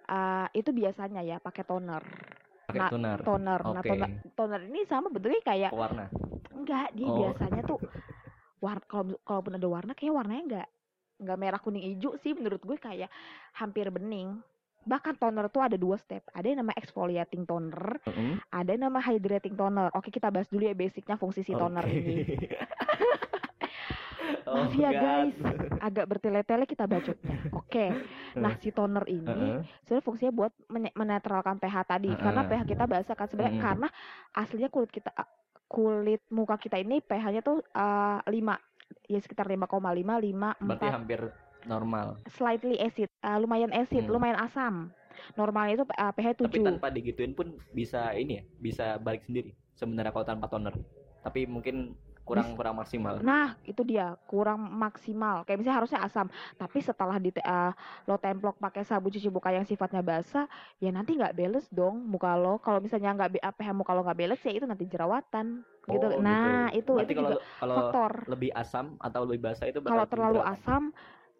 Uh, itu biasanya ya pakai toner Pakai nah, toner. toner nah Oke. toner toner ini sama bentuknya kayak Pewarna. enggak dia Oh. biasanya tuh warna kalau kalaupun ada warna kayak warnanya enggak enggak merah kuning hijau sih menurut gue kayak hampir bening bahkan toner tuh ada dua step ada yang nama exfoliating toner Mm-mm. ada yang nama hydrating toner oke kita bahas dulu ya basicnya fungsi si toner Oke. ini [LAUGHS] Oh, Maaf ya, God. guys. agak bertele-tele kita bacotnya oke nah si toner ini Heeh. sebenarnya fungsinya buat menye- menetralkan pH tadi karena Heeh. pH kita basah kan sebenarnya Mm-mm. karena aslinya kulit kita kulit muka kita ini pH-nya tuh eh, 5 ya sekitar 5,5 5 Berarti 4 hampir normal. slightly acid eh, lumayan acid Hmm. lumayan asam normalnya itu eh, pH Tapi 7 tanpa digituin pun bisa ini ya, bisa balik sendiri. Sebenarnya kalau tanpa toner. Tapi mungkin kurang kurang maksimal. Nah, itu dia kurang maksimal. Kayak misalnya harusnya asam, tapi setelah di eh, lo templok pakai sabun cuci muka yang sifatnya basah, ya nanti nggak balance dong muka lo. Kalau misalnya nggak be- pH muka lo nggak balance, ya itu nanti jerawatan. Gitu. Oh, Nah, gitu. itu Berarti itu kalau juga kalau faktor. lebih asam atau lebih basah itu Kalau terlalu jerawatan. asam,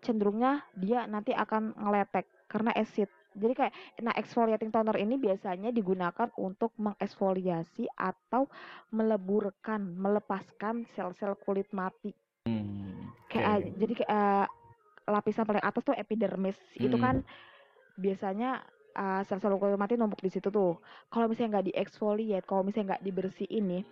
cenderungnya dia nanti akan ngeletek karena acid. Jadi kayak, nah exfoliating toner ini biasanya digunakan untuk mengeksfoliasi atau meleburkan, melepaskan sel-sel kulit mati. Hmm, kayak ah, jadi kayak ah, lapisan paling atas tuh epidermis itu Mm-mm. kan biasanya ah, sel-sel kulit mati numpuk di situ tuh kalau misalnya nggak dieksfoliate kalau misalnya nggak dibersihin nih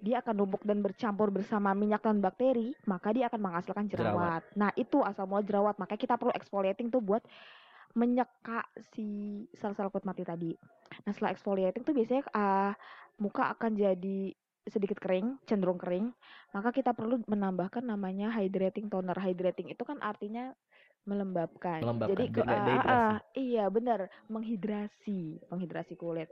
dia akan numpuk dan bercampur bersama minyak dan bakteri maka dia akan menghasilkan jerawat, Jerawat. nah itu asal mula jerawat makanya kita perlu exfoliating tuh buat menyeka si sel-sel kulit mati tadi nah setelah exfoliating tuh biasanya ah, muka akan jadi sedikit kering, cenderung kering, maka kita perlu menambahkan namanya hydrating toner. Hydrating itu kan artinya melembabkan. Melembabkan, Jadi ke- ah, dehidrasi. ah, iya benar, menghidrasi, menghidrasi kulit.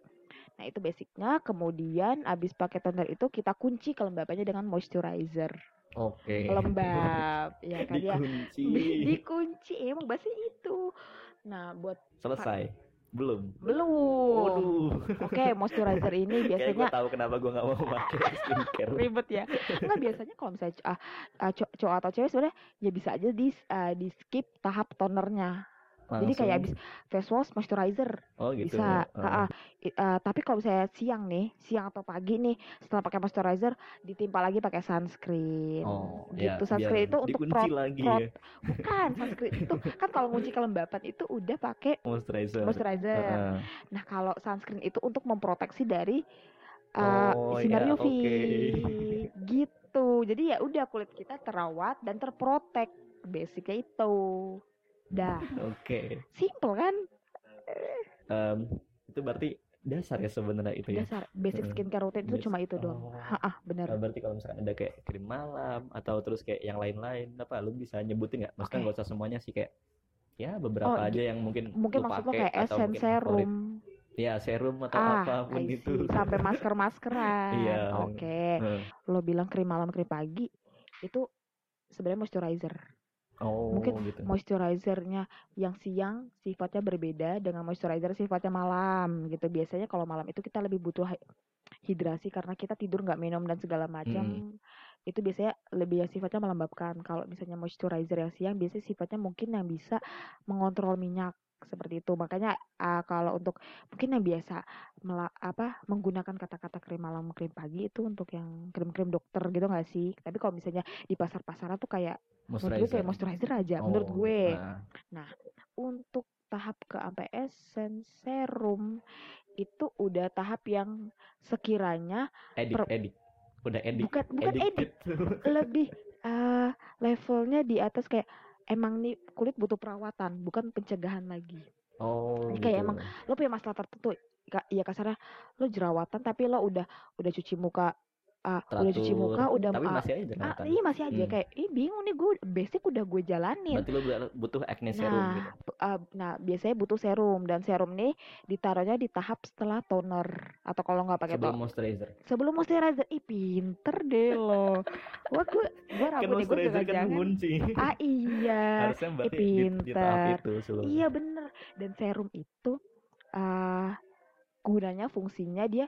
Nah, itu basicnya. Kemudian abis pakai toner itu kita kunci kelembabannya dengan moisturizer. Oke. Lembab, ya kan ya. Dikunci. Dikunci, emang bahasa itu. Nah, buat Selesai. Belum. belum. Waduh. Oke, moisturizer ini [LAUGHS] Kayak gue biasanya tahu kenapa gue nggak mau pakai [LAUGHS] skincare. ribet ya nggak biasanya kalau misalnya ah, cow- cowok atau cewek sebenarnya ya bisa aja di ah, di skip tahap tonernya jadi kayak Langsung. abis face wash moisturizer Oh gitu. bisa. Ah, ah. I- ah, tapi kalau misalnya siang nih siang atau pagi nih setelah pakai moisturizer ditimpa lagi pakai sunscreen Oh, ya, gitu sunscreen biar itu untuk prot lagi prot- ya bukan sunscreen itu [LAUGHS] kan kalau ngunci kelembapan itu udah pakai moisturizer. moisturizer Heeh. Nah, kalau sunscreen itu untuk memproteksi dari uh, Oh, sinar ya, UV. oke. [LAUGHS] Gitu. Jadi ya udah kulit kita terawat dan terprotek. Basicnya itu. Dah. Oke. Simple kan? Em, itu berarti dasar ya sebenarnya itu ya. Dasar basic Heeh. skincare routine itu cuma itu doang. Oh. Ah, benar. Nah, berarti kalau misalkan ada kayak krim malam atau terus kayak yang lain-lain apa lu bisa nyebutin nggak? Maksudnya nggak usah semuanya sih kayak ya beberapa Oh, aja yang mungkin Mungkin lu maksud lo pakai kayak atau essence serum. Ya serum atau Ah, apa pun I itu. see. Sampai masker-maskeran. Iya. Oke. Heeh. Lo bilang krim malam, krim pagi itu sebenarnya moisturizer. Oh, Mungkin gitu. moisturizernya yang siang sifatnya berbeda dengan moisturizer sifatnya malam gitu. Biasanya kalau malam itu kita lebih butuh hidrasi karena kita tidur nggak minum dan segala macam. Itu biasanya lebih yang sifatnya melembabkan. Kalau misalnya moisturizer yang siang biasanya sifatnya mungkin yang bisa mengontrol minyak seperti itu. Makanya uh, kalau untuk mungkin yang biasa apa menggunakan kata-kata krim malam krim pagi itu untuk yang krim-krim dokter gitu nggak sih? Tapi kalau misalnya di pasar-pasaran tuh kayak menurut gue kayak moisturizer. aja Oh, menurut gue. nah. untuk tahap ke sampai essence serum itu udah tahap yang sekiranya edik per- edik. Udah edik bukan bukan edit lebih eh levelnya di atas kayak emang nih kulit butuh perawatan bukan pencegahan lagi oh kayak gitu. emang lo punya masalah tertentu ya kasarnya lo jerawatan tapi lo udah udah cuci muka ah, udah cuci muka udah tapi ah, masih aja ah, jerawatan iya masih aja Hmm. kayak ih bingung nih gue basic udah gue jalanin berarti lu bu- butuh acne serum Nah, gitu uh, nah biasanya butuh serum dan serum nih ditaruhnya di tahap setelah toner atau kalau nggak pakai sebelum toner moisturizer sebelum moisturizer. Ih pinter deh lo. Wah gue gue ragu kan nih gue juga kan jangan. mengunci Ah iya, harusnya berarti di, di tahap pinter. itu iya bener. Dan serum itu uh, gunanya fungsinya dia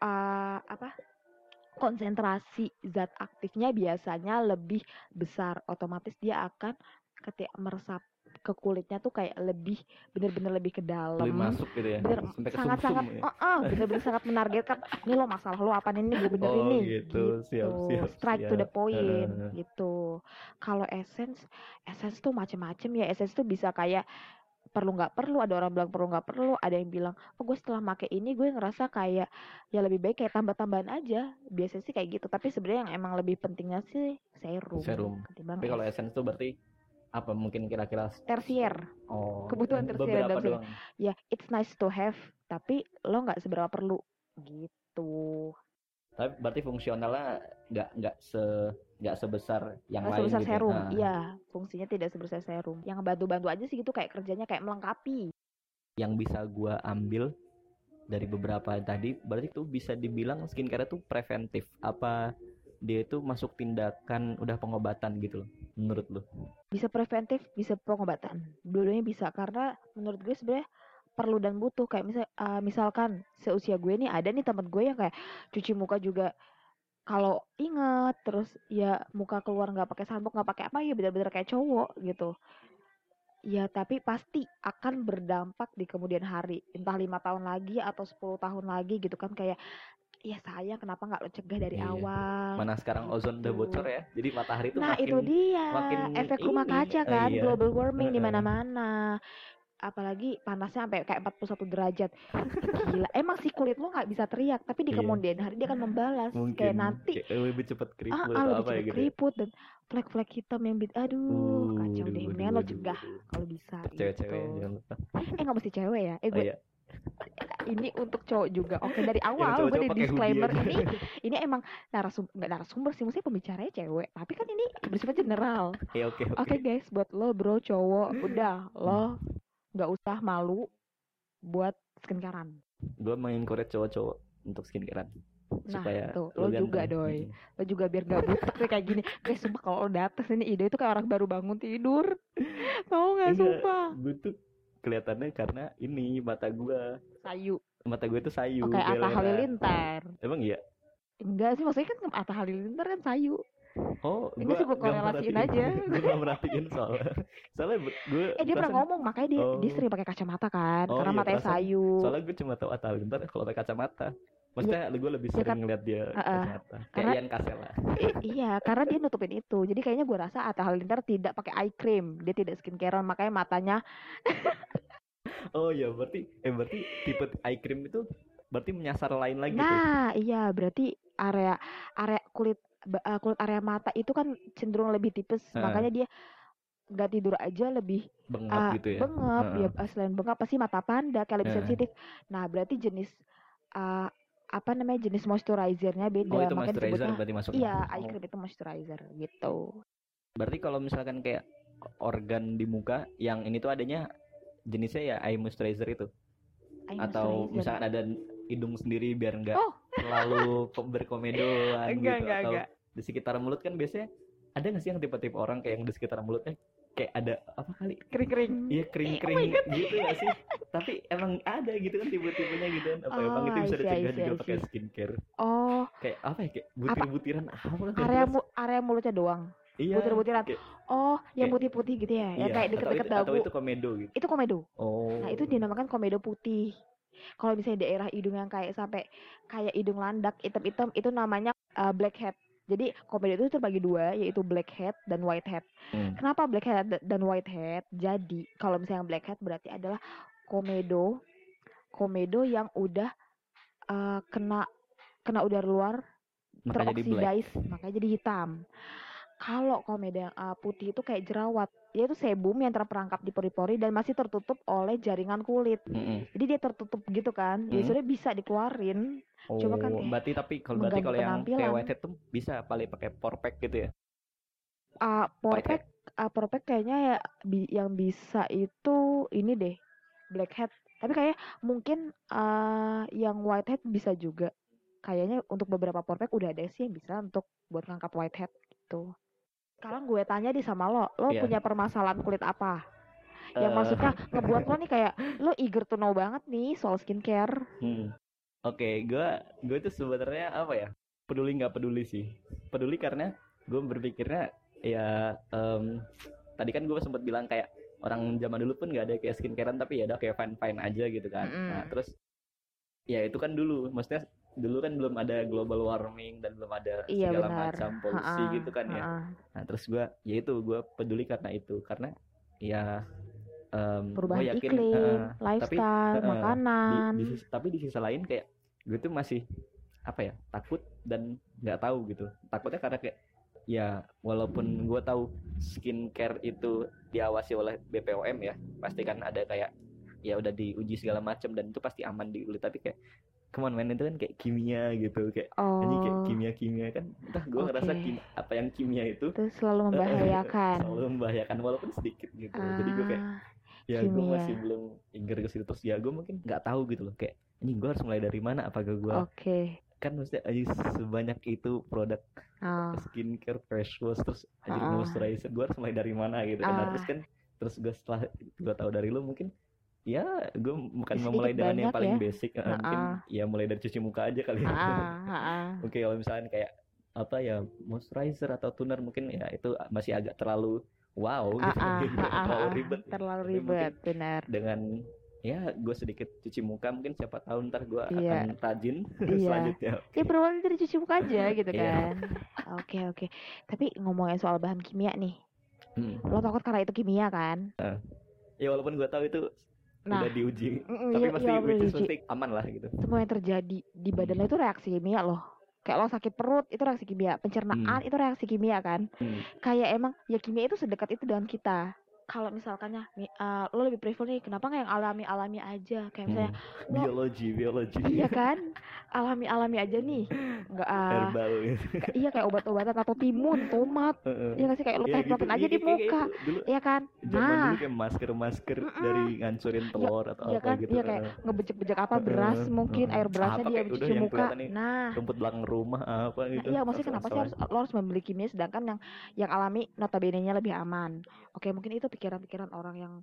uh, apa? Konsentrasi zat aktifnya biasanya lebih besar otomatis dia akan ketika meresap ke kulitnya tuh kayak lebih bener-bener lebih ke dalam lebih masuk gitu ya bener sampai ke sangat sangat ya oh, oh, bener-bener sangat menargetkan nih lo masalah lo apa nih gue bener Oh, ini gitu. Siap, siap, strike to the siap. point Heeh. gitu kalau essence essence tuh macem-macem ya essence tuh bisa kayak perlu nggak perlu? Ada orang bilang perlu nggak perlu? Ada yang bilang oh gue setelah make ini gue ngerasa kayak ya lebih baik kayak tambah-tambahan aja. Biasanya sih kayak gitu tapi sebenarnya yang emang lebih pentingnya sih serum Serum. tapi kalau essence. tuh berarti apa mungkin kira-kira tersier. Oh Kebutuhan tersier beberapa dalam doang. Ya it's nice to have tapi lo nggak seberapa perlu gitu. Tapi berarti fungsionalnya nggak nggak se nggak sebesar yang Nggak lain sebesar gitu. serum. Nah, iya fungsinya tidak sebesar serum. Yang bantu-bantu aja sih gitu kayak kerjanya kayak melengkapi. Yang bisa gua ambil dari beberapa tadi berarti tuh bisa dibilang skincare itu preventif. Apa dia itu masuk tindakan udah pengobatan gitu loh menurut lu? Bisa preventif bisa pengobatan. Dua-duanya bisa karena menurut gue sebenarnya perlu dan butuh. Kayak misal eh, misalkan seusia gue nih ada nih teman gue yang kayak cuci muka juga kalau inget terus ya muka keluar nggak pakai sunblock nggak pakai apa ya bener-bener kayak cowok gitu ya tapi pasti akan berdampak di kemudian hari entah lima tahun lagi atau 10 tahun lagi gitu kan kayak ya sayang kenapa nggak lo cegah dari Iya. awal mana sekarang ozon udah gitu. bocor ya jadi matahari itu Nah makin itu dia makin efek rumah kaca Oh, kan iya. global warming di Heeh. mana-mana apalagi panasnya sampai kayak 41 derajat. Gila [LAUGHS] emang sih kulit lo nggak bisa teriak tapi di Iya. kemudian hari dia akan membalas mungkin. kayak nanti kayak lebih cepat ah, keriput ah, atau lebih apa ya cepet gitu ya. keriput dan flek-flek hitam yang bit aduh Uh, kacau deh. mendingan lo cegah kalau bisa cewek-cewek gitu. jangan lupa. [LAUGHS] Eh nggak mesti cewek ya. Eh oh gue iya. [LAUGHS] ini untuk cowok juga. Oke dari awal gue hoodie disclaimer ini ini emang narasumber nggak narasumber sih maksudnya pembicaranya cewek. Tapi kan ini bersifat general. Ya oke Oke. Oke guys, buat lo bro cowok, udah lo nggak usah malu buat skincarean. gue mengencourage cowok-cowok untuk skincarean Nah, supaya lu lo juga, ganteng. doi. Mm. Lo juga biar gak butek kayak gini. Guys, sumpah kalau lo dapet ini ide itu kayak orang baru bangun tidur. Tau gak Enggak, sumpah? gue tuh kelihatannya karena ini mata gue Sayu. mata gue tuh sayu Oke, Atta. Halilintar. emang iya Enggak sih, maksudnya kan Atta Halilintar kan sayu. Oh Ini gua korelasiin aja. [LAUGHS] gue gak merhatiin soalnya soalnya gue Eh dia pernah ngomong, makanya dia, dia Oh. sering pakai kacamata kan. Oh, karena iya, matanya perasaan- sayu. soalnya gue cuma tahu Atta Halilintar kalau pakai kacamata maksudnya gue lebih Iya sering kan? ngeliat dia Heeh. kacamata kayak Ian Kasela iya, karena dia nutupin itu. Jadi kayaknya gue rasa Atta Halilintar tidak pakai eye cream. Dia tidak skincarean, makanya matanya [LAUGHS] oh iya berarti eh berarti tipe eye cream itu berarti menyasar lain lagi tuh Nah, iya berarti area area kulit eh, kulit area mata itu kan cenderung lebih tipes, Heeh. makanya dia nggak tidur aja lebih bengap ah, gitu ya bengap. Heeh. Ya eh, selain bengap pasti mata panda kayak lebih Heeh. sensitif. Nah, berarti jenis ah, apa namanya jenis moisturizernya beda, oh itu makanya moisturizer berarti masuk iya eye cream itu moisturizer gitu. berarti kalau misalkan kayak organ di muka yang ini tuh adanya jenisnya ya eye moisturizer itu Eye atau moisturizer. misalkan ada hidung sendiri biar enggak Oh. Terlalu ko- berkomedoan Enggak, gitu enggak, atau enggak. di sekitar mulut kan biasanya ada nggak sih yang tipe-tipe orang kayak yang di sekitar mulutnya kayak ada apa kali kering-kering. iya kering-kering gitu gak sih tapi emang ada gitu kan tipe-tipenya gitu kan apa emang Oh, itu bisa I see, I dicegah see, juga I pakai skincare Oh, kayak apa ya kayak butir-butiran apa area jelas. mu- area mulutnya doang. iya Butir-butiran. kayak- Oh, Oh, yang Kayak- putih-putih gitu ya, yang Iya, kayak atau deket-deket itu, atau dagu. itu komedo gitu. Itu komedo. Oh. Nah, itu dinamakan komedo putih. Kalau misalnya daerah hidung yang kayak sampai kayak hidung landak hitam-hitam itu namanya uh, blackhead. Jadi komedo itu terbagi dua, yaitu blackhead dan whitehead. Hmm. Kenapa blackhead da- dan whitehead? Jadi kalau misalnya blackhead berarti adalah komedo, komedo yang udah uh, kena kena udara luar black. teroksidize, makanya jadi hitam. Kalau komedo yang uh, putih itu kayak jerawat, yaitu sebum yang terperangkap di pori-pori dan masih tertutup oleh jaringan kulit. Mm-mm. Jadi dia tertutup gitu kan. Ya Hmm. sebenarnya bisa dikeluarin. Oh, Cuma kan kayak berarti tapi kalau berarti kalau yang kayak whitehead tuh bisa paling pakai porpack gitu ya. Uh, porpek, uh, porpek kayaknya ya bi- yang bisa itu ini deh, blackhead. Tapi kayak mungkin uh, yang whitehead bisa juga. Kayaknya untuk beberapa porpek udah ada sih yang bisa untuk buat ngangkat whitehead gitu. Sekarang gue tanya di sama lo, lo Iya. punya permasalahan kulit apa? Yang Eh, maksudnya ngebuat lo nih kayak lo eager to know banget nih soal skincare. Hmm. Oke, gua gue tuh sebenarnya apa ya? Peduli nggak peduli sih. Peduli karena gue berpikirnya ya em, tadi kan gue sempat bilang kayak orang zaman dulu pun nggak ada kayak skincarean tapi ya udah kayak fine fine aja gitu kan. Mm-mm. Nah terus ya itu kan dulu, maksudnya dulu kan belum ada global warming dan belum ada Iya segala benar. macam polusi gitu kan ya. ha-ha. Nah terus gue ya itu gue peduli karena itu karena ya gua Perubahan yakin, iklim, eh, lifestyle, eh, di, makanan. di sisi- tapi di sisi lain kayak gue tuh masih apa ya takut dan nggak tahu gitu takutnya karena kayak ya walaupun gue tahu skincare itu diawasi oleh BPOM ya pasti kan ada kayak ya udah diuji segala macam dan itu pasti aman di kulit tapi kayak come on man itu kan kayak kimia gitu kayak ini kayak Oh, kimia kimia kan entah gue ngerasa Oke. kim- apa yang kimia itu itu selalu membahayakan. selalu membahayakan walaupun sedikit gitu jadi gue kayak Ah, ya gue kimia. masih belum eager ke situ terus ya gue mungkin nggak tahu gitu loh kayak ini gue harus mulai dari mana apakah gue Oke. kan maksudnya aja sebanyak itu produk Oh, skincare fresh wash terus aja Ah. moisturizer gue harus mulai dari mana gitu kan Nah, Ah. terus kan terus gue setelah gue tahu dari lu mungkin ya gue bukan memulai dengan yang paling ya. basic eh, Ah, mungkin ah. ya mulai dari cuci muka aja kali ya. [LAUGHS] Oke, kalau misalnya kayak apa ya moisturizer atau toner mungkin ya itu masih agak terlalu wow gitu, gitu. terlalu ribet. Terlalu ribet, benar. Dengan ya gue sedikit cuci muka mungkin siapa tahu ntar gue Iya. akan rajin [LAUGHS] [LAUGHS] Iya. selanjutnya. Ya berawal dari cuci muka aja gitu Iya. kan. Oke oke. Tapi ngomongin soal bahan kimia nih, Hmm. lo takut karena itu kimia kan? Ya walaupun gue tahu itu Nah, udah diuji, mm, tapi iya- pasti iya, which is aman lah gitu. semua yang terjadi di badan lo itu reaksi kimia loh. Kayak lo sakit perut itu reaksi kimia, pencernaan itu reaksi kimia kan. Hmm. Kayak emang ya kimia itu sedekat itu dengan kita. Kalau misalkannya mi- eh, lo lebih prefer nih, kenapa nggak yang alami-alami aja? Kayak misalnya, Hmm. lo- Biologi, biologi. iya kan, alami-alami aja nih, nggak ah, Herbal gitu. iya kayak obat-obatan atau timun, tomat, Heeh. iya nggak sih kayak lo Ya, gitu. aja Iya, di kayak muka, itu. Dulu iya kan? Nah, dulu kayak masker-masker Mm-mm. dari ngancurin telur atau iya apa kan, gitu. iya kayak Heeh. ngebejek-bejek apa beras mungkin heeh. air berasnya dia cuci muka. Nah, rumput belakang rumah apa Nah, gitu. iya, maksudnya kenapa sih harus lo harus membeli kimia sedangkan yang yang alami notabene-nya lebih aman. Oke, mungkin itu pikiran-pikiran orang yang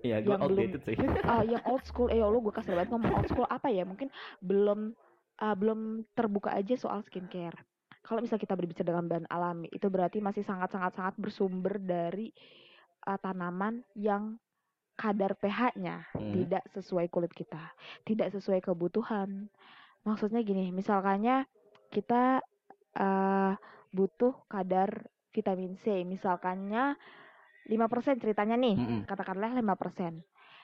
Iya, gue yang belum- outdated sih. [LAUGHS] ah yang old school. Eh, lo gue kasih banget ngomong old school apa ya? Mungkin belum ah, belum terbuka aja soal skincare. Kalau misalnya kita berbicara dengan bahan alami, itu berarti masih sangat-sangat-sangat bersumber dari ah, tanaman yang kadar pH-nya Hmm. tidak sesuai kulit kita, tidak sesuai kebutuhan. Maksudnya gini, misalkannya kita eh, butuh kadar vitamin C, misalkannya 5% ceritanya nih, Mm-mm. katakanlah 5%.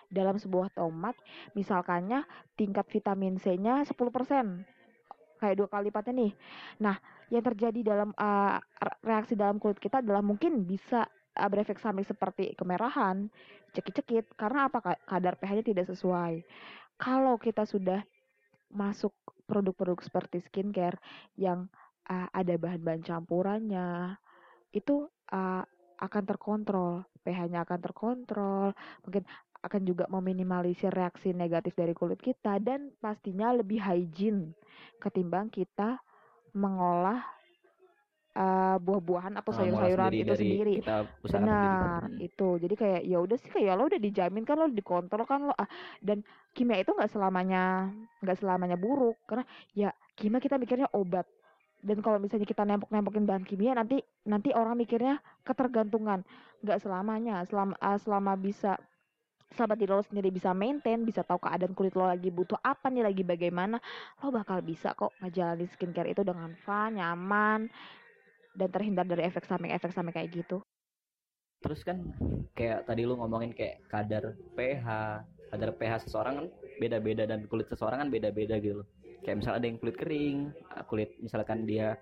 Dalam sebuah tomat, misalkannya tingkat vitamin C-nya 10%. Kayak dua kali lipatnya nih. Nah, yang terjadi dalam re- reaksi dalam kulit kita adalah mungkin bisa eh, berefek samping seperti kemerahan, cekit-cekit karena apa Ka- kadar pH-nya tidak sesuai. Kalau kita sudah masuk produk-produk seperti skincare yang uh, ada bahan-bahan campurannya, itu uh, akan terkontrol, pH-nya akan terkontrol, mungkin akan juga meminimalisir reaksi negatif dari kulit kita dan pastinya lebih hygiene ketimbang kita mengolah uh, buah-buahan atau sayur-sayuran itu dari sendiri. Benar, sendiri. itu. Jadi kayak ya udah sih kayak lo udah dijamin kan lo dikontrol kan lo ah, dan kimia itu nggak selamanya nggak selamanya buruk karena ya kimia kita mikirnya obat dan kalau misalnya kita nempok-nempokin bahan kimia nanti nanti orang mikirnya ketergantungan. Nggak selamanya. Selama uh, selama bisa selama diri lo sendiri bisa maintain bisa tahu keadaan kulit lo lagi butuh apa nih lagi bagaimana lo bakal bisa kok ngejalanin skincare itu dengan fun nyaman dan terhindar dari efek samping efek samping kayak gitu. Terus kan kayak tadi lu ngomongin kayak kadar pH kadar pH seseorang kan beda-beda dan kulit seseorang kan beda-beda gitu loh kayak misalnya ada yang kulit kering ah, kulit misalkan dia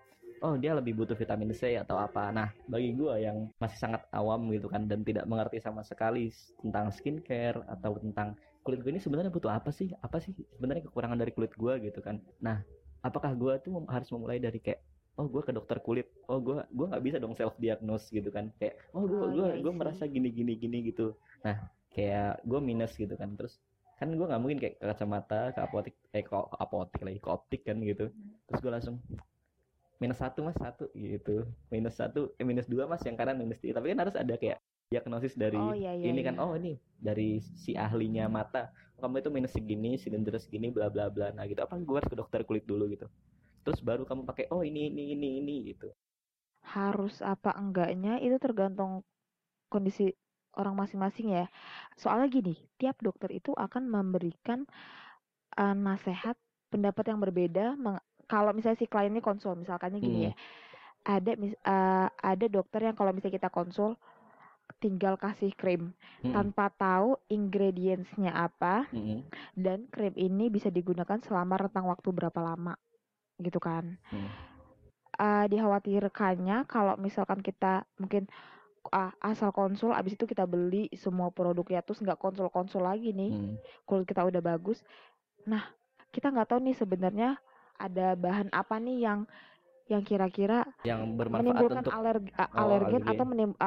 oh dia lebih butuh vitamin C atau apa. Nah bagi gue yang masih sangat awam gitu kan dan tidak mengerti sama sekali tentang skincare atau tentang kulit gue ini sebenarnya butuh apa sih? Apa sih sebenarnya kekurangan dari kulit gue gitu kan? Nah apakah gue tuh harus memulai dari kayak oh gue ke dokter kulit oh gue gue nggak bisa dong self diagnose gitu kan? Kayak oh gue Oh, gue iya gue merasa gini gini gini gitu. Nah kayak gue minus gitu kan. Terus kan gue nggak mungkin kayak ke kacamata ke apotek eh ke apotek lagi ke optik kan gitu. Terus gue langsung minus satu mas satu gitu. Minus satu eh minus dua mas yang kanan minus tiga. Tapi kan harus ada kayak diagnosis dari Oh, iya, iya, ini kan iya. oh ini dari si ahlinya mata. Kamu itu minus segini silinder segini bla bla bla. Nah gitu. Apa gue harus ke dokter kulit dulu gitu. Terus baru kamu pakai oh ini ini ini ini gitu. Harus apa enggaknya itu tergantung kondisi orang masing-masing ya. Soalnya gini, tiap dokter itu akan memberikan uh, nasihat pendapat yang berbeda. meng- kalau misalnya si kliennya konsul, misalkannya gini Hmm. ya, ada mis- uh, ada dokter yang kalau misalnya kita konsul tinggal kasih krim Mm-mm. tanpa tahu ingredientsnya apa Mm-mm. dan krim ini bisa digunakan selama rentang waktu berapa lama gitu kan Hmm. uh, dikhawatirkannya kalau misalkan kita mungkin uh, asal konsul abis itu kita beli semua produknya terus nggak konsul-konsul lagi nih Hmm. kulit kita udah bagus nah kita nggak tahu nih sebenarnya ada bahan apa nih yang yang kira-kira yang bermanfaat menimbulkan untuk alerg- uh, Oh, alergen alergen. atau menim-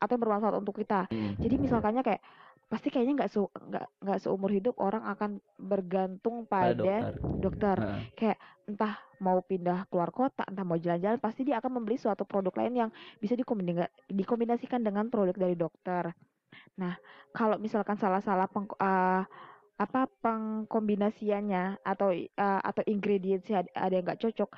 atau yang bermanfaat untuk kita Mm. jadi misalkannya kayak pasti kayaknya nggak se nggak nggak seumur hidup orang akan bergantung pada pada dokter dokter Heeh. entah mau pindah keluar kota, entah mau jalan-jalan, pasti dia akan membeli suatu produk lain yang bisa dikombina- dikombinasikan dengan produk dari dokter. Nah, kalau misalkan salah-salah peng, eh, apa pengkombinasiannya atau eh, atau ingredientsnya ada, ada yang nggak cocok,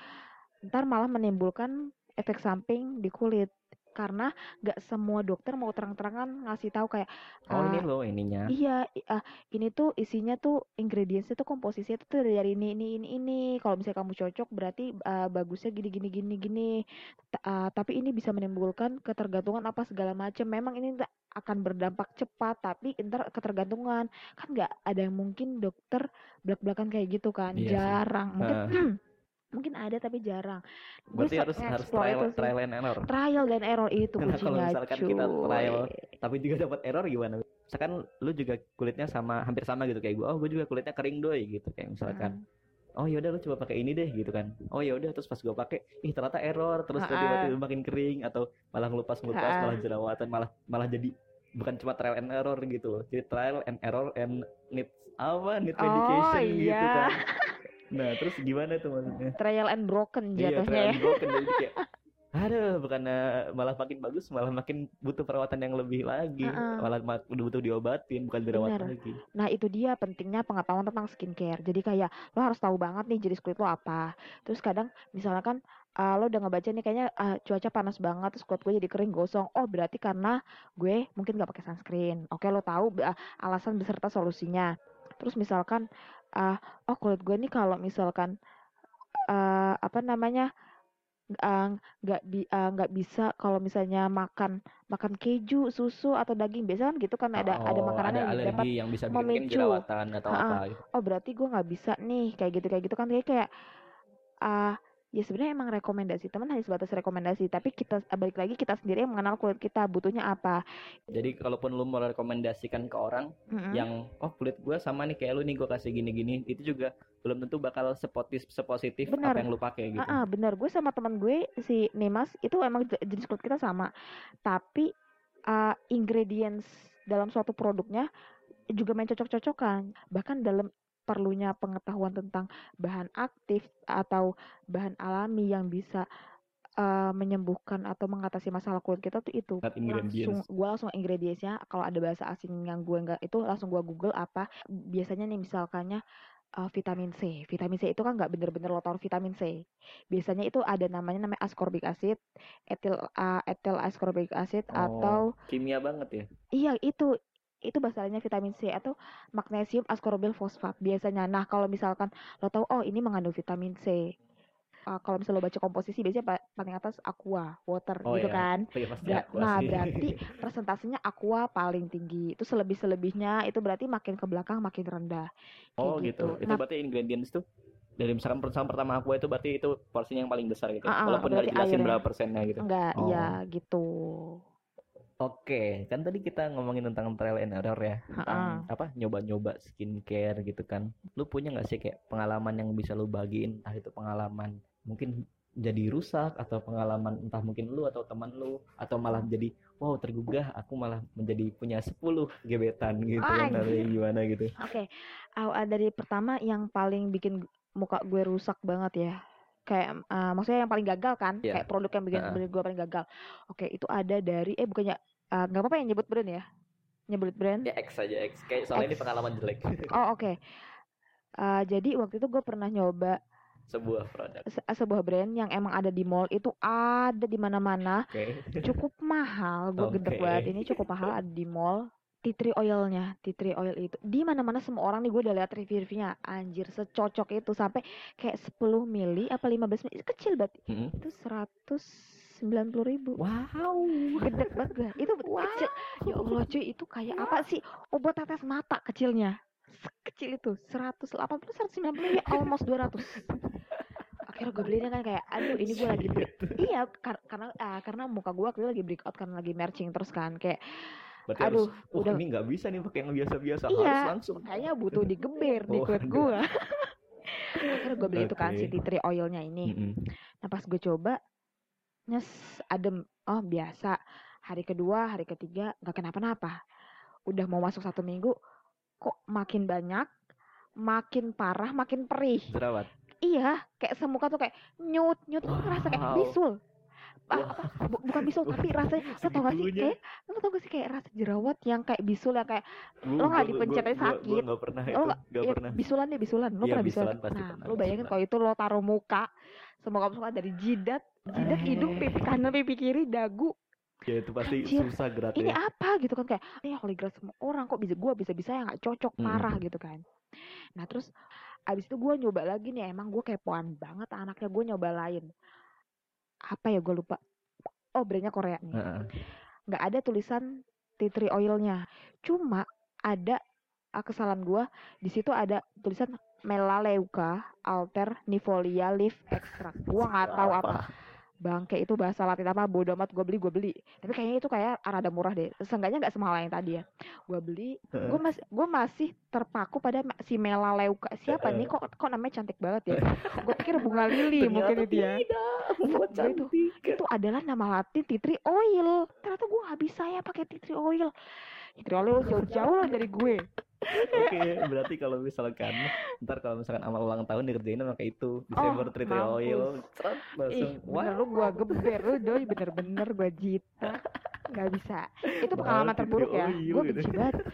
ntar malah menimbulkan efek samping di kulit karena nggak semua dokter mau terang-terangan ngasih tahu kayak oh ini ah, loh ininya Iya, ah, ini tuh isinya tuh ingredientsnya tuh komposisinya tuh dari ini ini ini ini. Kalau misalnya kamu cocok berarti ah, bagusnya gini gini gini gini. Ta- ah, tapi ini bisa menimbulkan ketergantungan apa segala macam. Memang ini akan berdampak cepat, tapi ntar ketergantungan kan nggak ada yang mungkin dokter belak-belakan kayak gitu kan. Iya sih. Jarang. Mungkin Heeh. [CLEARS THROAT] mungkin ada tapi jarang. Berarti harus harus trial trial and error. Trial dan error itu Nah, kalau misalkan kita trial, cuy. tapi juga dapat error gimana? Misalkan lu juga kulitnya sama hampir sama gitu kayak gue oh gue juga kulitnya kering doi gitu kayak misalkan. Hmm. oh yaudah lu coba pakai ini deh gitu kan. Oh yaudah terus pas gue pakai ih ternyata error terus tiba-tiba makin kering atau malah ngelupas ngelupas malah jerawatan malah malah jadi bukan cuma trial and error gitu loh. Jadi trial and error and needs apa? Need Oh, medication gitu iya. kan [LAUGHS] nah terus gimana tuh maksudnya Trial and broken iya jatuhnya trial ya. and broken jadi kayak [LAUGHS] aduh bukannya malah makin bagus malah makin butuh perawatan yang lebih lagi Ha-ha. malah ma- butuh diobatin bukan dirawat Benar. lagi Nah itu dia pentingnya pengetahuan tentang skincare. Jadi kayak lo harus tahu banget nih jenis kulit lo apa. Terus kadang misalnya kan uh, lo udah ngebaca nih kayaknya uh, cuaca panas banget terus kulit gue jadi kering gosong. Oh berarti karena gue mungkin gak pakai sunscreen. Oke lo tahu uh, alasan beserta solusinya. Terus misalkan uh, oh kulit gue nih kalau misalkan uh, apa namanya uh, nggak bi uh, nggak bisa kalau misalnya makan makan keju, susu atau daging biasa kan gitu kan ada ada Oh, makanan ada yang dapat alergi yang bisa bikin memicu. jerawatan atau Ha-ha. apa oh berarti gue nggak bisa nih kayak gitu kayak gitu kan kayak kayak ah ya sebenarnya emang rekomendasi teman hanya sebatas rekomendasi tapi kita balik lagi kita sendiri yang mengenal kulit kita butuhnya apa Jadi kalaupun lu mau rekomendasikan ke orang Mm-mm. yang oh kulit gue sama nih kayak lu nih gue kasih gini-gini itu juga belum tentu bakal sepotis sepositif Benar. apa yang lu pakai gitu. Ah, bener gue sama teman gue si Nemas itu emang je- jenis kulit kita sama tapi ah, ingredients dalam suatu produknya juga main cocok-cocokan bahkan dalam perlunya pengetahuan tentang bahan aktif atau bahan alami yang bisa ah, menyembuhkan atau mengatasi masalah kulit kita tuh itu langsung gue langsung ingredientsnya kalau ada bahasa asing yang gue nggak itu langsung gue google apa biasanya nih misalkannya uh, vitamin C. Vitamin C itu kan nggak bener-bener lo tahu vitamin C. Biasanya itu ada namanya namanya ascorbic acid, etil uh, etil ascorbic acid Oh, atau kimia banget ya. iya itu itu bahasanya vitamin C atau magnesium ascorbyl fosfat biasanya. Nah, kalau misalkan lo tahu oh ini mengandung vitamin C. Uh, kalau misalnya lo baca komposisi biasanya pa- paling atas aqua, water Oh gitu ya, kan. iya pasti Berat- aqua nah, sih. berarti [LAUGHS] presentasinya aqua paling tinggi. Itu selebih-selebihnya itu berarti makin ke belakang makin rendah. Kayak Oh gitu. Itu Nah, berarti ingredients tuh dari misalkan pertama pertama aqua itu berarti itu porsinya yang paling besar gitu. Ah, ah, Walaupun nggak dijelasin airnya. berapa persennya gitu. enggak, Oh. iya gitu. Oke, kan tadi kita ngomongin tentang trial and error ya, tentang apa nyoba-nyoba skincare gitu kan. Lu punya nggak sih kayak pengalaman yang bisa lu bagiin? Entah itu pengalaman mungkin jadi rusak atau pengalaman entah mungkin lu atau teman lu atau malah jadi wow tergugah aku malah menjadi punya 10 gebetan gitu Oh, kan dari gimana gitu. Oke, aw- ah, dari pertama yang paling bikin muka gue rusak banget ya. Kayak ah, maksudnya yang paling gagal kan? Iya. Kayak produk yang bikin bikin gue paling gagal. Oke, itu ada dari eh bukannya nggak apa-apa ya nyebut brand ya? Nyebut brand. Ya X aja X. Kayak soalnya ini pengalaman jelek. [LAUGHS] Oh, oke. Ah, jadi waktu itu gue pernah nyoba Sebuah produk. se- sebuah brand yang emang ada di mall itu ada di mana-mana Oke. cukup mahal gue [LAUGHS] gedek Oke. banget ini cukup mahal ada di mall tea tree oilnya tea tree oil itu. Di mana-mana semua orang nih gue udah lihat review-reviewnya anjir secocok itu sampai kayak 10 mili apa 15 mili. Kecil banget. Mm-mm. itu 190 ribu. Wow. gede banget gue itu [LAUGHS] kecil. Ya Allah cuy itu kayak apa sih? Obat tetes mata kecilnya. Sekecil itu. 180 190 ya almost 200 akhirnya gue belinya kan kayak aduh ini gue lagi break. Iya kar- karena ah, karena muka gue waktu lagi breakout karena lagi merching terus kan. Kayak Berarti Aduh, harus, wah udah- ini nggak bisa nih pakai yang biasa-biasa, Iya. harus langsung. kayaknya butuh [LAUGHS] digeber di Oh, kulit [LAUGHS] aduh. gue akhirnya gue beli itu kan si tea tree oilnya ini Mm-mm. Nah pas gue coba nyes adem oh biasa hari kedua hari ketiga nggak kenapa-napa udah mau masuk satu minggu kok makin banyak makin parah makin perih Jerawat. iya kayak semuka tuh kayak nyut nyut Lo ngerasa kayak Wow. bisul Ah, apa, bu- bukan bisul tapi rasanya lo tau gak sih kayak lo tau gak sih kayak rasa jerawat yang kayak bisul yang kayak Gua- Lo gua- dipencet gua- sakit. Gua nggak pernah lo nggak ya, pernah. bisulan deh bisulan lo Iya, pernah bisulan bisulan pasti nah pernah, lo bayangin kalau itu lo taruh muka semua kamu suka dari jidat jidat hidung Eh. pipi kanan pipi kiri dagu Ya itu pasti Anjir, susah ini geraknya. apa gitu kan kayak ini holy grail semua orang kok bisa gua bisa bisa yang nggak cocok Mm-mm. parah gitu kan nah terus abis itu gua nyoba lagi nih emang gue kepoan banget anaknya gue nyoba lain apa ya gue lupa. Oh brandnya Korea nih. Heeh. nggak ada tulisan tea tree oilnya. Cuma ada ah, kesalahan gua di situ ada tulisan melaleuca alternifolia leaf extract. Gua nggak tahu apa bangke itu bahasa latin apa? Bodo amat gue beli gue beli. Tapi kayaknya itu kayak rada murah deh. Seenggaknya nggak semahal yang tadi ya. Gue beli gue masih gue masih terpaku pada si melaleuca siapa nih? Kok kok namanya cantik banget ya? Gue pikir bunga lili mungkin itu ya. itu- itu adalah nama latin tea tree oil. Ternyata gue nggak bisa ya pakai tea tree oil. Tea tree oil jauh-jauh lah dari gue Oke, berarti kalau misalkan ntar kalau misalkan amal ulang tahun dikerjain pakai itu December Oh, Tree Oil, seret, langsung ih bener lu gue geber lu doi bener-bener gue jita. Nggak bisa. Itu pengalaman terburuk ya. gue gitu. benci banget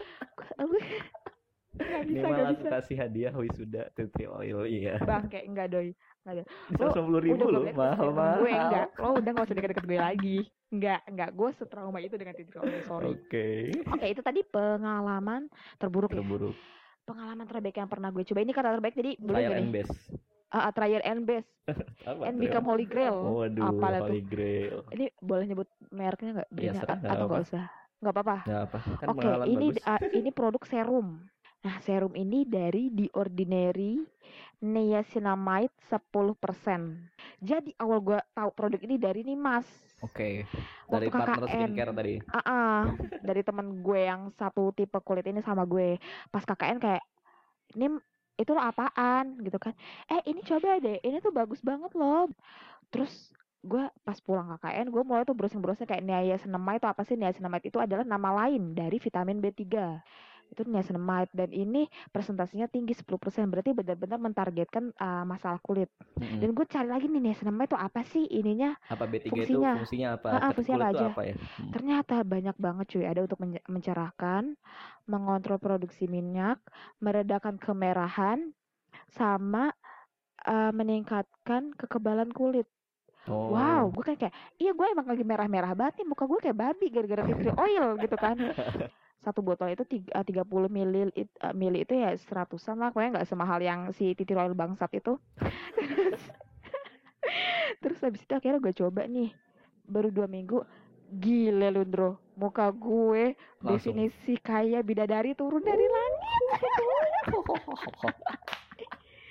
Nggak Ini bisa malah bisa. kasih hadiah wisuda Tree Oil, iya. bangke enggak doi Lu Seratus puluh ribu liat mahal mahal. gue enggak lo udah gak usah deket-deket gue lagi. Enggak enggak gue setrauma itu dengan tea tree oil sorry. Oke, oke itu tadi pengalaman terburuk ya. Terburuk. pengalaman terbaik yang pernah gue coba. Ini kata terbaik jadi boleh Trial nggak and best. Ah, ah, trial and best [LAUGHS] Apa? and tuh? become holy grail. Oh, waduh, apalah tuh? Holy Grail. ini boleh nyebut mereknya nggak? Iya, brandnya serah, A- nggak atau nggak usah? Nggak apa-apa. Nggak apa, kan oke pengalaman ini ah, ini produk serum nah serum ini dari The Ordinary niacinamide 10% jadi awal gue tahu produk ini dari nih mas Oke, waktu dari partner KKN. skincare tadi. Ah, ah, dari temen gue yang satu tipe kulit ini sama gue. Pas KKN kayak ini itu lo apaan? Gitu kan. Eh ini coba deh ini tuh bagus banget loh. Terus gue pas pulang KKN gue mulai tuh browsing browsing kayak niacinamide itu apa sih? Niacinamide itu adalah nama lain dari vitamin B3 itu niacinamide dan ini presentasinya tinggi 10% berarti benar-benar mentargetkan ah, masalah kulit Mm-mm. dan gue cari lagi nih niacinamide itu apa sih ininya Apa B3 itu fungsinya. fungsinya apa? Ke fungsinya apa aja? apa ya? Hmm. Ternyata banyak banget cuy, ada untuk men- mencerahkan, mengontrol produksi minyak, meredakan kemerahan, sama eh, meningkatkan kekebalan kulit. Oh. Wow, gue kan kayak, iya gue emang lagi merah-merah banget nih, muka gue kayak babi gara-gara [LAUGHS] tea oil gitu kan. Satu botol itu tiga, tiga puluh mili, eh, mili itu ya seratusan lah, pokoknya nggak semahal yang si tree oil bangsat itu. [LAUGHS] Terus habis itu akhirnya gue coba nih, baru dua minggu, gile lu Ndro, muka gue Langsung. definisi kayak bidadari turun dari langit.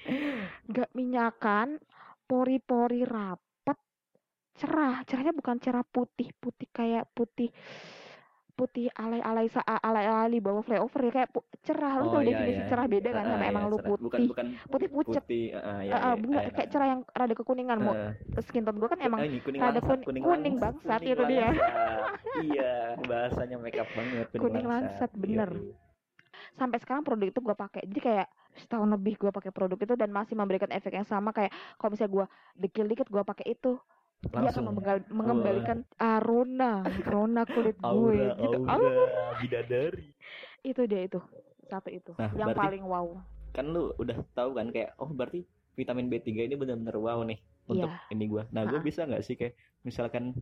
[LAUGHS] Nggak minyakan, pori-pori rapet, cerah. Cerahnya bukan cerah putih-putih kayak putih putih alay-alay sa alay-alay di bawah flyover ya kayak cerah lu Oh, tau iya, definisi iya. cerah beda kan Ah, sama iya, emang lu putih Bukan bukan putih pucet putih. ah, iya, iya, bunga iya. kayak cerah yang rada kekuningan mau Eh, skin tone gue kan emang ini kuning rada langsat, kun- kuning, kuning bangsat, kuning itu dia. [LAUGHS] iya, bahasanya makeup banget. Kuning langsat, bener. Iya, sampai sekarang produk itu gue pakai jadi kayak setahun lebih gue pakai produk itu dan masih memberikan efek yang sama kayak kalau misalnya gue dekil dikit gue pakai itu dia akan Langsung. mengembalikan arona rona kulit gue Aura, gitu aura, bidadari. itu dia itu satu itu Nah, yang berarti- paling wow Kan lu udah tahu kan kayak oh berarti vitamin B3 ini benar-benar wow nih untuk Iya. ini gua. Nah, gua Ha-ha. bisa nggak sih kayak misalkan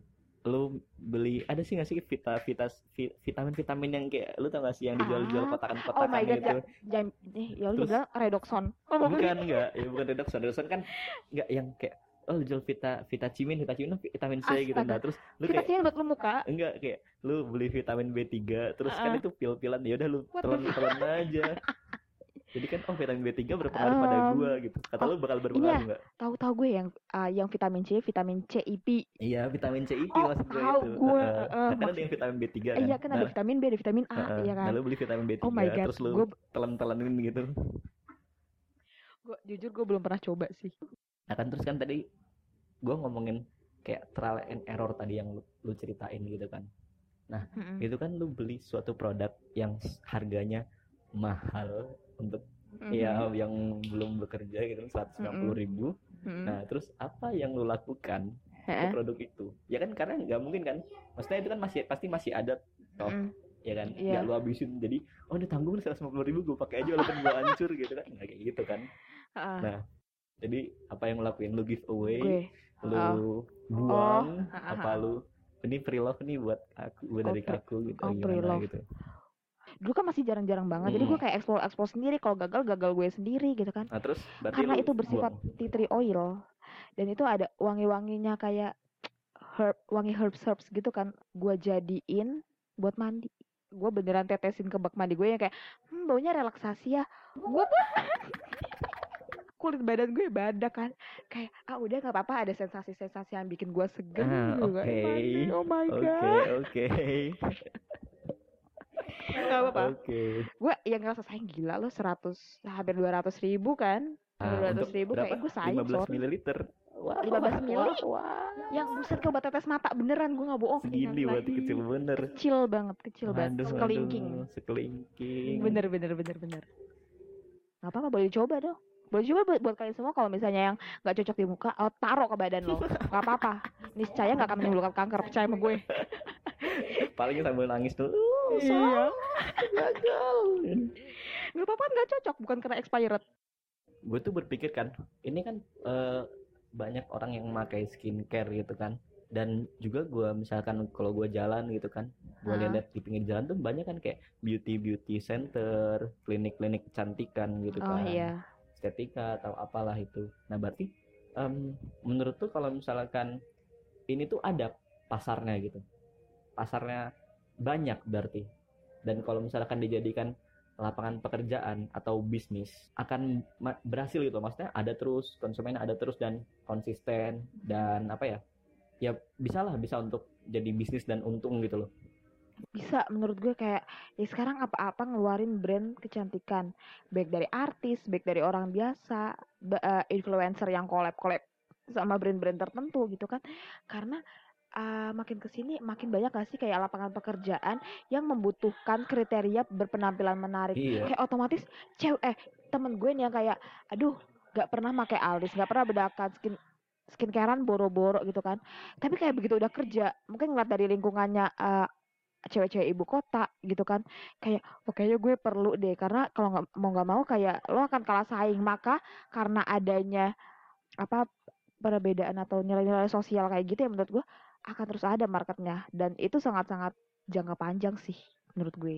lu beli ada sih nggak sih vita, vita, vi- vitamin-vitamin yang kayak lu tau gak sih yang dijual-jual Ah. kotakan-kotakan Oh my God, gitu. jam eh ya lu bilang redoxon oh, bukan enggak ya bukan redoxon redoxon kan enggak yang kayak oh lu jual vita vitacimin vitacimin vitamin C gitu Astaga. nah terus lu kita kayak sih buat lu muka? Enggak kayak lu beli vitamin B3 terus kan Ah. itu pil-pilan ya udah lu What the telan telan aja. Jadi kan oh vitamin B3 berpengaruh pada Um, gua gitu. Kata oh, lu bakal berpengaruh ya. enggak? Tahu-tahu gue yang ah, yang vitamin C vitamin C IP iya vitamin C itu Oh, maksud gue tahu itu. gue, eh, Nah, kan ada yang vitamin B3 kan? Iya kan ada nah, vitamin B ada vitamin A heeh. iya nah kan lu beli vitamin B3 oh my god terus lu telan-telanin gitu. Gue jujur gue belum pernah coba sih Nah kan terus kan tadi gue ngomongin kayak trial and error tadi yang lu, lu ceritain gitu kan. Mm-mm. Itu kan lu beli suatu produk yang harganya mahal untuk Mhm. ya yang belum bekerja gitu seratus ribu. Mm-mm. Nah terus apa yang lu lakukan ke Heeh. produk itu? Ya kan karena nggak mungkin kan. Maksudnya itu kan masih pasti masih ada toh Mm-mm. ya kan. Iya. Nggak lu habisin jadi oh ini tanggung seratus ribu gue pakai aja walaupun gue hancur gitu kan. Nggak kayak gitu kan. Heeh. Nah, Jadi apa yang lu lakuin? Lu give away? gue? lu buang ah, [LAUGHS] apa lu ini pre love nih buat aku buat Oh, dari aku gitu oh, gimana pre-love. gitu. Dulu kan masih jarang-jarang banget jadi gue kayak explore explore sendiri. Kalau gagal gagal gue sendiri gitu kan. Nah terus berarti karena itu bersifat buang. tea tree oil dan itu ada wangi-wanginya kayak herb wangi herbs herbs gitu kan. Gue jadiin buat mandi. Gue beneran tetesin ke bak mandi gue yang kayak hmm, baunya relaksasi ya. Gue tuh [LAUGHS] kulit badan gue badak kan. Kayak ah udah nggak apa-apa ada sensasi-sensasi yang bikin gue segan Ah, gitu. Kan. oke. Mandi, oh my oke god. oke. [LAUGHS] Nggak apa-apa. Oke. Gue yang ngerasa sayang gila lo 100 hampir 200 ribu kan? Ah, 200 untuk ribu kayak gue sayang 15 sorry. mililiter. Wah, 15 mili? wah, wah. yang buset ke tetes mata beneran gue nggak bohong. Segini berarti kecil bener. Kecil banget kecil banget. Sekelingking. sekelingking. Bener bener bener bener. Nggak apa-apa boleh coba dong boleh coba buat, buat kalian semua kalau misalnya yang nggak cocok di muka oh, taruh ke badan lo. Nggak apa-apa. Niscaya nggak akan menimbulkan kanker percaya sama gue. [LAUGHS] Paling sambil nangis tuh uh, iya. gagal. Nggak apa-apa nggak cocok. Bukan karena expired. Gue tuh berpikir kan ini kan eh, banyak orang yang memakai skincare gitu kan. Dan juga gue misalkan kalau gue jalan gitu kan gue lihat di pinggir jalan tuh banyak kan kayak beauty beauty center klinik-klinik kecantikan gitu oh kan. iya estetika atau apalah itu. Nah berarti em, menurut tuh kalau misalkan ini tuh ada pasarnya gitu. Pasarnya banyak berarti. Dan kalau misalkan dijadikan lapangan pekerjaan atau bisnis akan berhasil gitu. Maksudnya ada terus konsumen ada terus dan konsisten dan apa ya? Ya bisa lah bisa untuk jadi bisnis dan untung gitu loh bisa menurut gue kayak ya sekarang apa-apa ngeluarin brand kecantikan. Baik dari artis baik dari orang biasa eh, influencer yang collab collab sama brand-brand tertentu gitu kan. Karena eh, makin ke sini makin banyak gak sih kayak lapangan pekerjaan yang membutuhkan kriteria berpenampilan menarik. Iya. Kayak otomatis cewek eh temen gue nih yang kayak aduh gak pernah pakai alis gak pernah bedakan skin skincarean boro-boro gitu kan. Tapi kayak begitu udah kerja mungkin ngeliat dari lingkungannya eh, cewek-cewek ibu kota gitu kan. Kayak oh kayaknya gue perlu deh karena kalau nggak mau nggak mau kayak lo akan kalah saing. Maka karena adanya apa perbedaan atau nilai-nilai sosial kayak gitu ya menurut gue akan terus ada marketnya. Dan itu sangat-sangat jangka panjang sih menurut gue.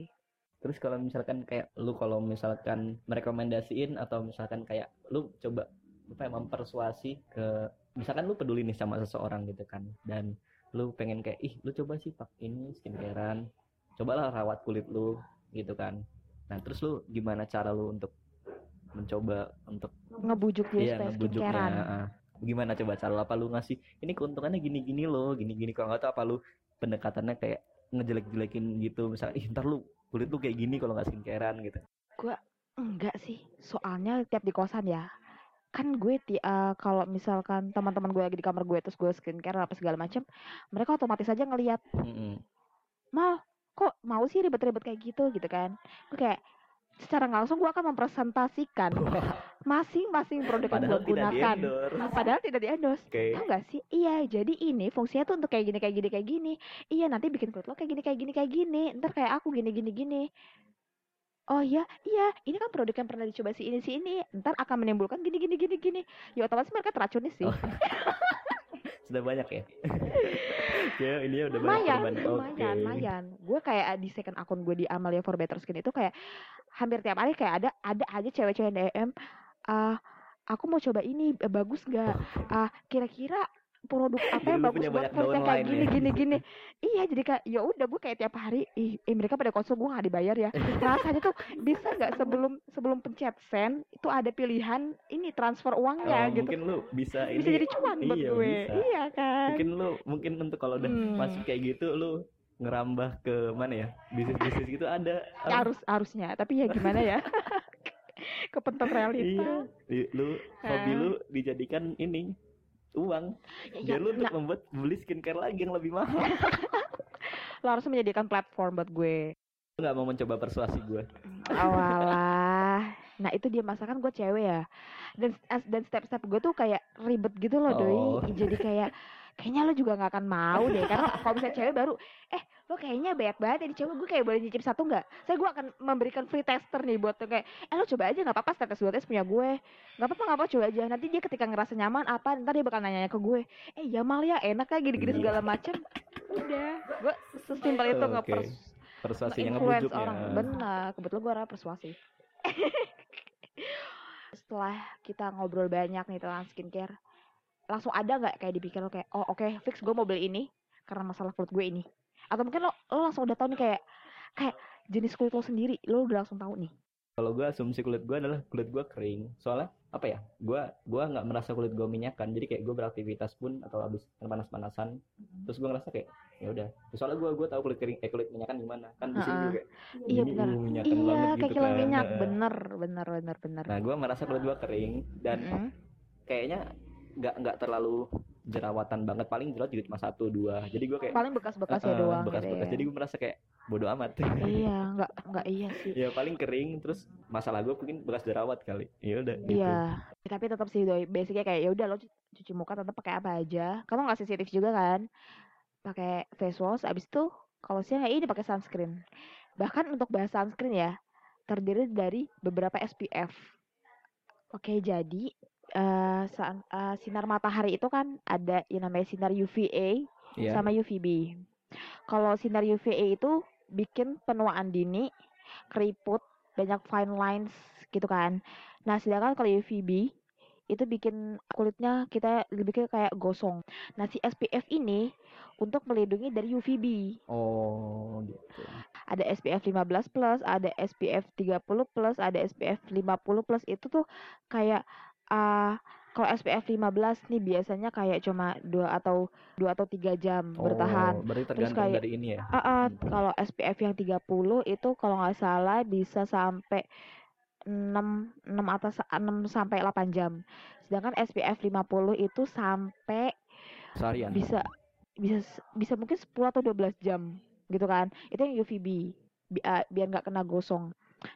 Terus kalau misalkan kayak lu kalau misalkan merekomendasiin atau misalkan kayak lu coba apa ya, mempersuasi ke misalkan lu peduli nih sama seseorang gitu kan dan lu pengen kayak ih lu coba sih pak ini skincarean cobalah rawat kulit lu gitu kan nah terus lu gimana cara lu untuk mencoba untuk ngebujuk dia supaya ngebujuknya ah. gimana coba cara lu? apa lu ngasih ini keuntungannya gini gini loh gini gini kalau nggak tahu apa lu pendekatannya kayak ngejelek-jelekin gitu misalnya ih ntar lu kulit lu kayak gini kalau nggak skincarean gitu enggak sih soalnya tiap di kosan ya kan gue ti eh, kalau misalkan teman-teman gue lagi di kamar gue terus gue skincare apa segala macam mereka otomatis aja ngelihat Mm-mm. mal kok mau sih ribet-ribet kayak gitu gitu kan gue kayak secara nggak langsung gue akan mempresentasikan masing-masing produk yang gue tidak gunakan endorse padahal tidak di endorse oke Tahu nggak sih? Iya, jadi ini fungsinya tuh untuk kayak gini, kayak gini, kayak gini. Iya, nanti bikin kulit lo kayak gini, kayak gini, kayak gini. Ntar kayak aku gini, gini, gini. Oh iya, iya. Ini kan produk yang pernah dicoba si ini, si ini. Ntar akan menimbulkan gini, gini, gini, gini. Ya otomatis mereka teracuni sih. Oh, [LAUGHS] sudah banyak ya [LAUGHS] ya ini udah banyak lumayan, oke lumayan, lumayan. Gue kayak di second akun gue di Amalia for Better Skin itu kayak hampir tiap hari kayak ada ada aja cewek-cewek DM. Ah, aku mau coba ini bagus nggak? Ah, kira-kira produk apa yang bagus buat yang kayak gini ya? gini gini. [LAUGHS] Iya jadi kayak ya udah gue kayak tiap hari ih eh, mereka pada konsol gue nggak dibayar ya. Rasanya tuh bisa nggak sebelum sebelum pencet send itu ada pilihan ini transfer uangnya Oh, gitu. mungkin lu bisa ini bisa jadi cuan buat iya, gue. bisa. iya kan? Mungkin lu mungkin untuk kalau udah Hmm. masuk kayak gitu lu ngerambah ke mana ya? Bisnis bisnis gitu ada [LAUGHS] Ya, harus harusnya. Tapi ya gimana ya? [LAUGHS] Kepentok realita iya. Lu hobi lu dijadikan ini uang. Ya, biar lu untuk nah, membuat beli skincare lagi yang lebih mahal. [LAUGHS] Lo harus menjadikan platform buat gue. Lu nggak mau mencoba persuasi gue. Awalah. Nah itu dia masakan gue cewek ya. Dan dan step-step gue tuh kayak ribet gitu loh Oh. doi jadi kayak [LAUGHS] kayaknya lo juga nggak akan mau deh karena kalau misalnya cewek baru eh lo kayaknya banyak banget ya cewek gue kayak boleh nyicip satu nggak? Saya gue akan memberikan free tester nih buat lo kayak eh lo coba aja nggak apa-apa tetes dua tes punya gue. Nggak apa-apa nggak apa coba aja. Nanti dia ketika ngerasa nyaman apa ntar dia bakal nanya ke gue. Eh ya mal ya enak kayak gini-gini Iya. segala macem. Udah gue sesimpel itu Oke. ngepers persuasinya influence ngebujuknya orang. Benar kebetulan gue orang persuasif [LAUGHS] setelah kita ngobrol banyak nih tentang skincare langsung ada nggak kayak dipikir lo kayak oh oke fix gue mau beli ini karena masalah kulit gue ini. Atau mungkin lo lo langsung udah tahu nih kayak kayak jenis kulit lo sendiri lo udah langsung tahu nih? Kalau gue asumsi kulit gue adalah kulit gue kering. Soalnya apa ya gue gua nggak merasa kulit gue minyakan jadi kayak gue beraktivitas pun atau habis panas-panasan terus gue ngerasa kayak ya udah. Soalnya gue gue tahu kulit kering eh kulit minyakan gimana. Kan di sini juga Iya, benar. uh, iya kayak gitu kan. minyak. Bener bener bener bener nah gue merasa kulit gue kering dan Mm-mm. kayaknya nggak nggak terlalu jerawatan banget paling jerawat juga cuma satu dua jadi gue kayak paling bekas-bekasnya Heeh, doang bekas-bekas gitu ya. jadi gue merasa kayak bodoh amat [LAUGHS] iya nggak nggak iya sih ya paling kering terus masalah gue mungkin bekas jerawat kali ya udah gitu Iya, tapi tetap sih doi. Basicnya kayak ya udah lo cu- cuci muka tetap pakai apa aja. Kamu nggak sensitif juga kan? Pakai face wash. Abis itu kalau siang ya ini pakai sunscreen. Bahkan untuk bahas sunscreen ya terdiri dari beberapa SPF. Oke, jadi eh, sa- eh, sinar matahari itu kan ada yang namanya sinar UVA Iya. sama UVB. Kalau sinar UVA itu bikin penuaan dini, keriput, banyak fine lines gitu kan. Nah, sedangkan kalau UVB itu bikin kulitnya kita lebih ke kayak gosong. Nah, si SPF ini untuk melindungi dari UVB. oh gitu Ada SPF 15 plus, ada SPF 30 plus, ada SPF 50 plus. Itu tuh kayak ah kalau SPF 15 nih biasanya kayak cuma dua atau dua atau tiga jam bertahan. Oh, berarti Terus tergantung kayak- dari ini ya ah, Hmm. kalau SPF yang 30 itu kalau nggak salah bisa sampai 6 6 atas 6 sampai 8 jam. Sedangkan SPF 50 itu sampai seharian bisa bisa bisa mungkin 10 atau 12 jam gitu kan. Itu yang UVB bi- ah, biar nggak kena gosong.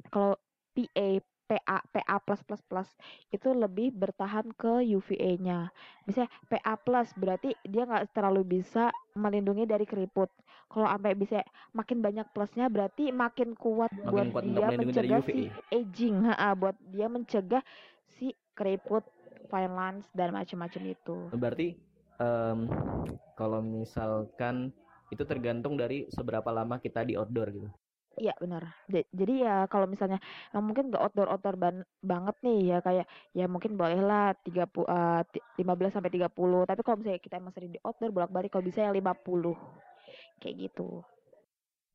Kalau PA PA PA plus plus plus itu lebih bertahan ke UVA-nya. Misalnya PA plus berarti dia nggak terlalu bisa melindungi dari keriput. Kalau sampai bisa makin banyak plusnya berarti makin kuat Makin buat kuat dia mencegah si aging, ha, buat dia mencegah si keriput, fine lines dan macam-macam itu. Berarti em, kalau misalkan itu tergantung dari seberapa lama kita di outdoor gitu. Iya benar. Ja- Jadi ya kalau misalnya yang mungkin nggak outdoor outdoor ban- banget nih ya kayak ya mungkin bolehlah 30 eh, ti- 15 sampai 30. Tapi kalau misalnya kita emang sering di outdoor bolak-balik kalau bisa ya 50. Kayak gitu.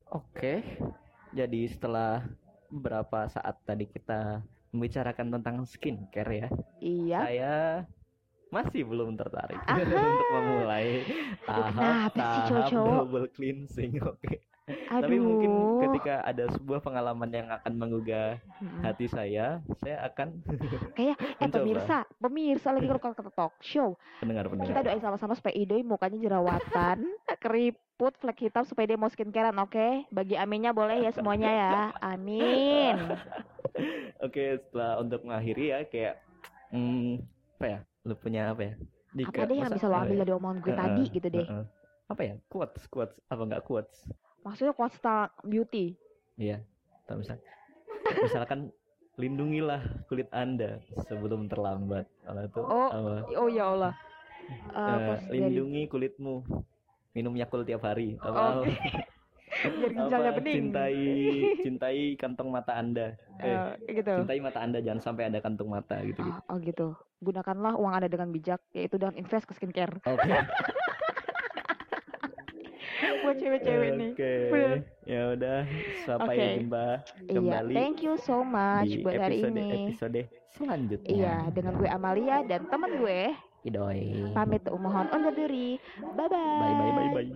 Oke. Jadi setelah beberapa saat tadi kita membicarakan tentang skincare ya, Iya. saya masih belum tertarik Aha. [LAUGHS] untuk memulai tahap-tahap cowok-cowok? double cleansing. Oke. Tapi mungkin Aduh. ketika ada sebuah pengalaman yang akan menggugah Mm-mm. hati saya, saya akan [LAUGHS] Kayak eh pemirsa, pemirsa lagi kalau kata talk show. Kita pendengar-pendengar. doain sama-sama supaya Idoi mukanya jerawatan, [LAUGHS] keriput, flek hitam supaya dia mau skincarean, oke? Bagi aminnya boleh ya semuanya ya. Amin. [LAUGHS] Oke, setelah untuk mengakhiri ya kayak hmm, apa ya? Lu punya apa ya? Apa deh yang bisa lo ambil ya? dari omongan gue Heeh, tadi gitu deh. heeh. Apa ya? Quotes, quotes apa enggak quotes? Maksudnya constant beauty. Iya. Atau misal misalkan lindungilah kulit Anda sebelum terlambat. Kalau itu Oh, apa? Oh ya Allah. Eh, Eh, quotes dari lindungi kulitmu. Minum Yakult tiap hari. Apa? Oke. [LAUGHS] biar ginjalnya apa, bening. cintai [LAUGHS] cintai kantong mata Anda. Eh, Eh, gitu. cintai mata Anda jangan sampai ada kantung mata gitu gitu. Oh, oh gitu. Gunakanlah uang Anda dengan bijak, yaitu dengan invest ke skincare. Oke. [LAUGHS] [LAUGHS] Buat cewek-cewek nih. Oke. Ya udah sampai Oke. jumpa Iya, kembali thank you so much di buat hari episode ini. episode selanjutnya. Iya, dengan gue Amalia dan teman gue Idoi. pamit mohon undur diri. Bye bye. Bye bye bye bye.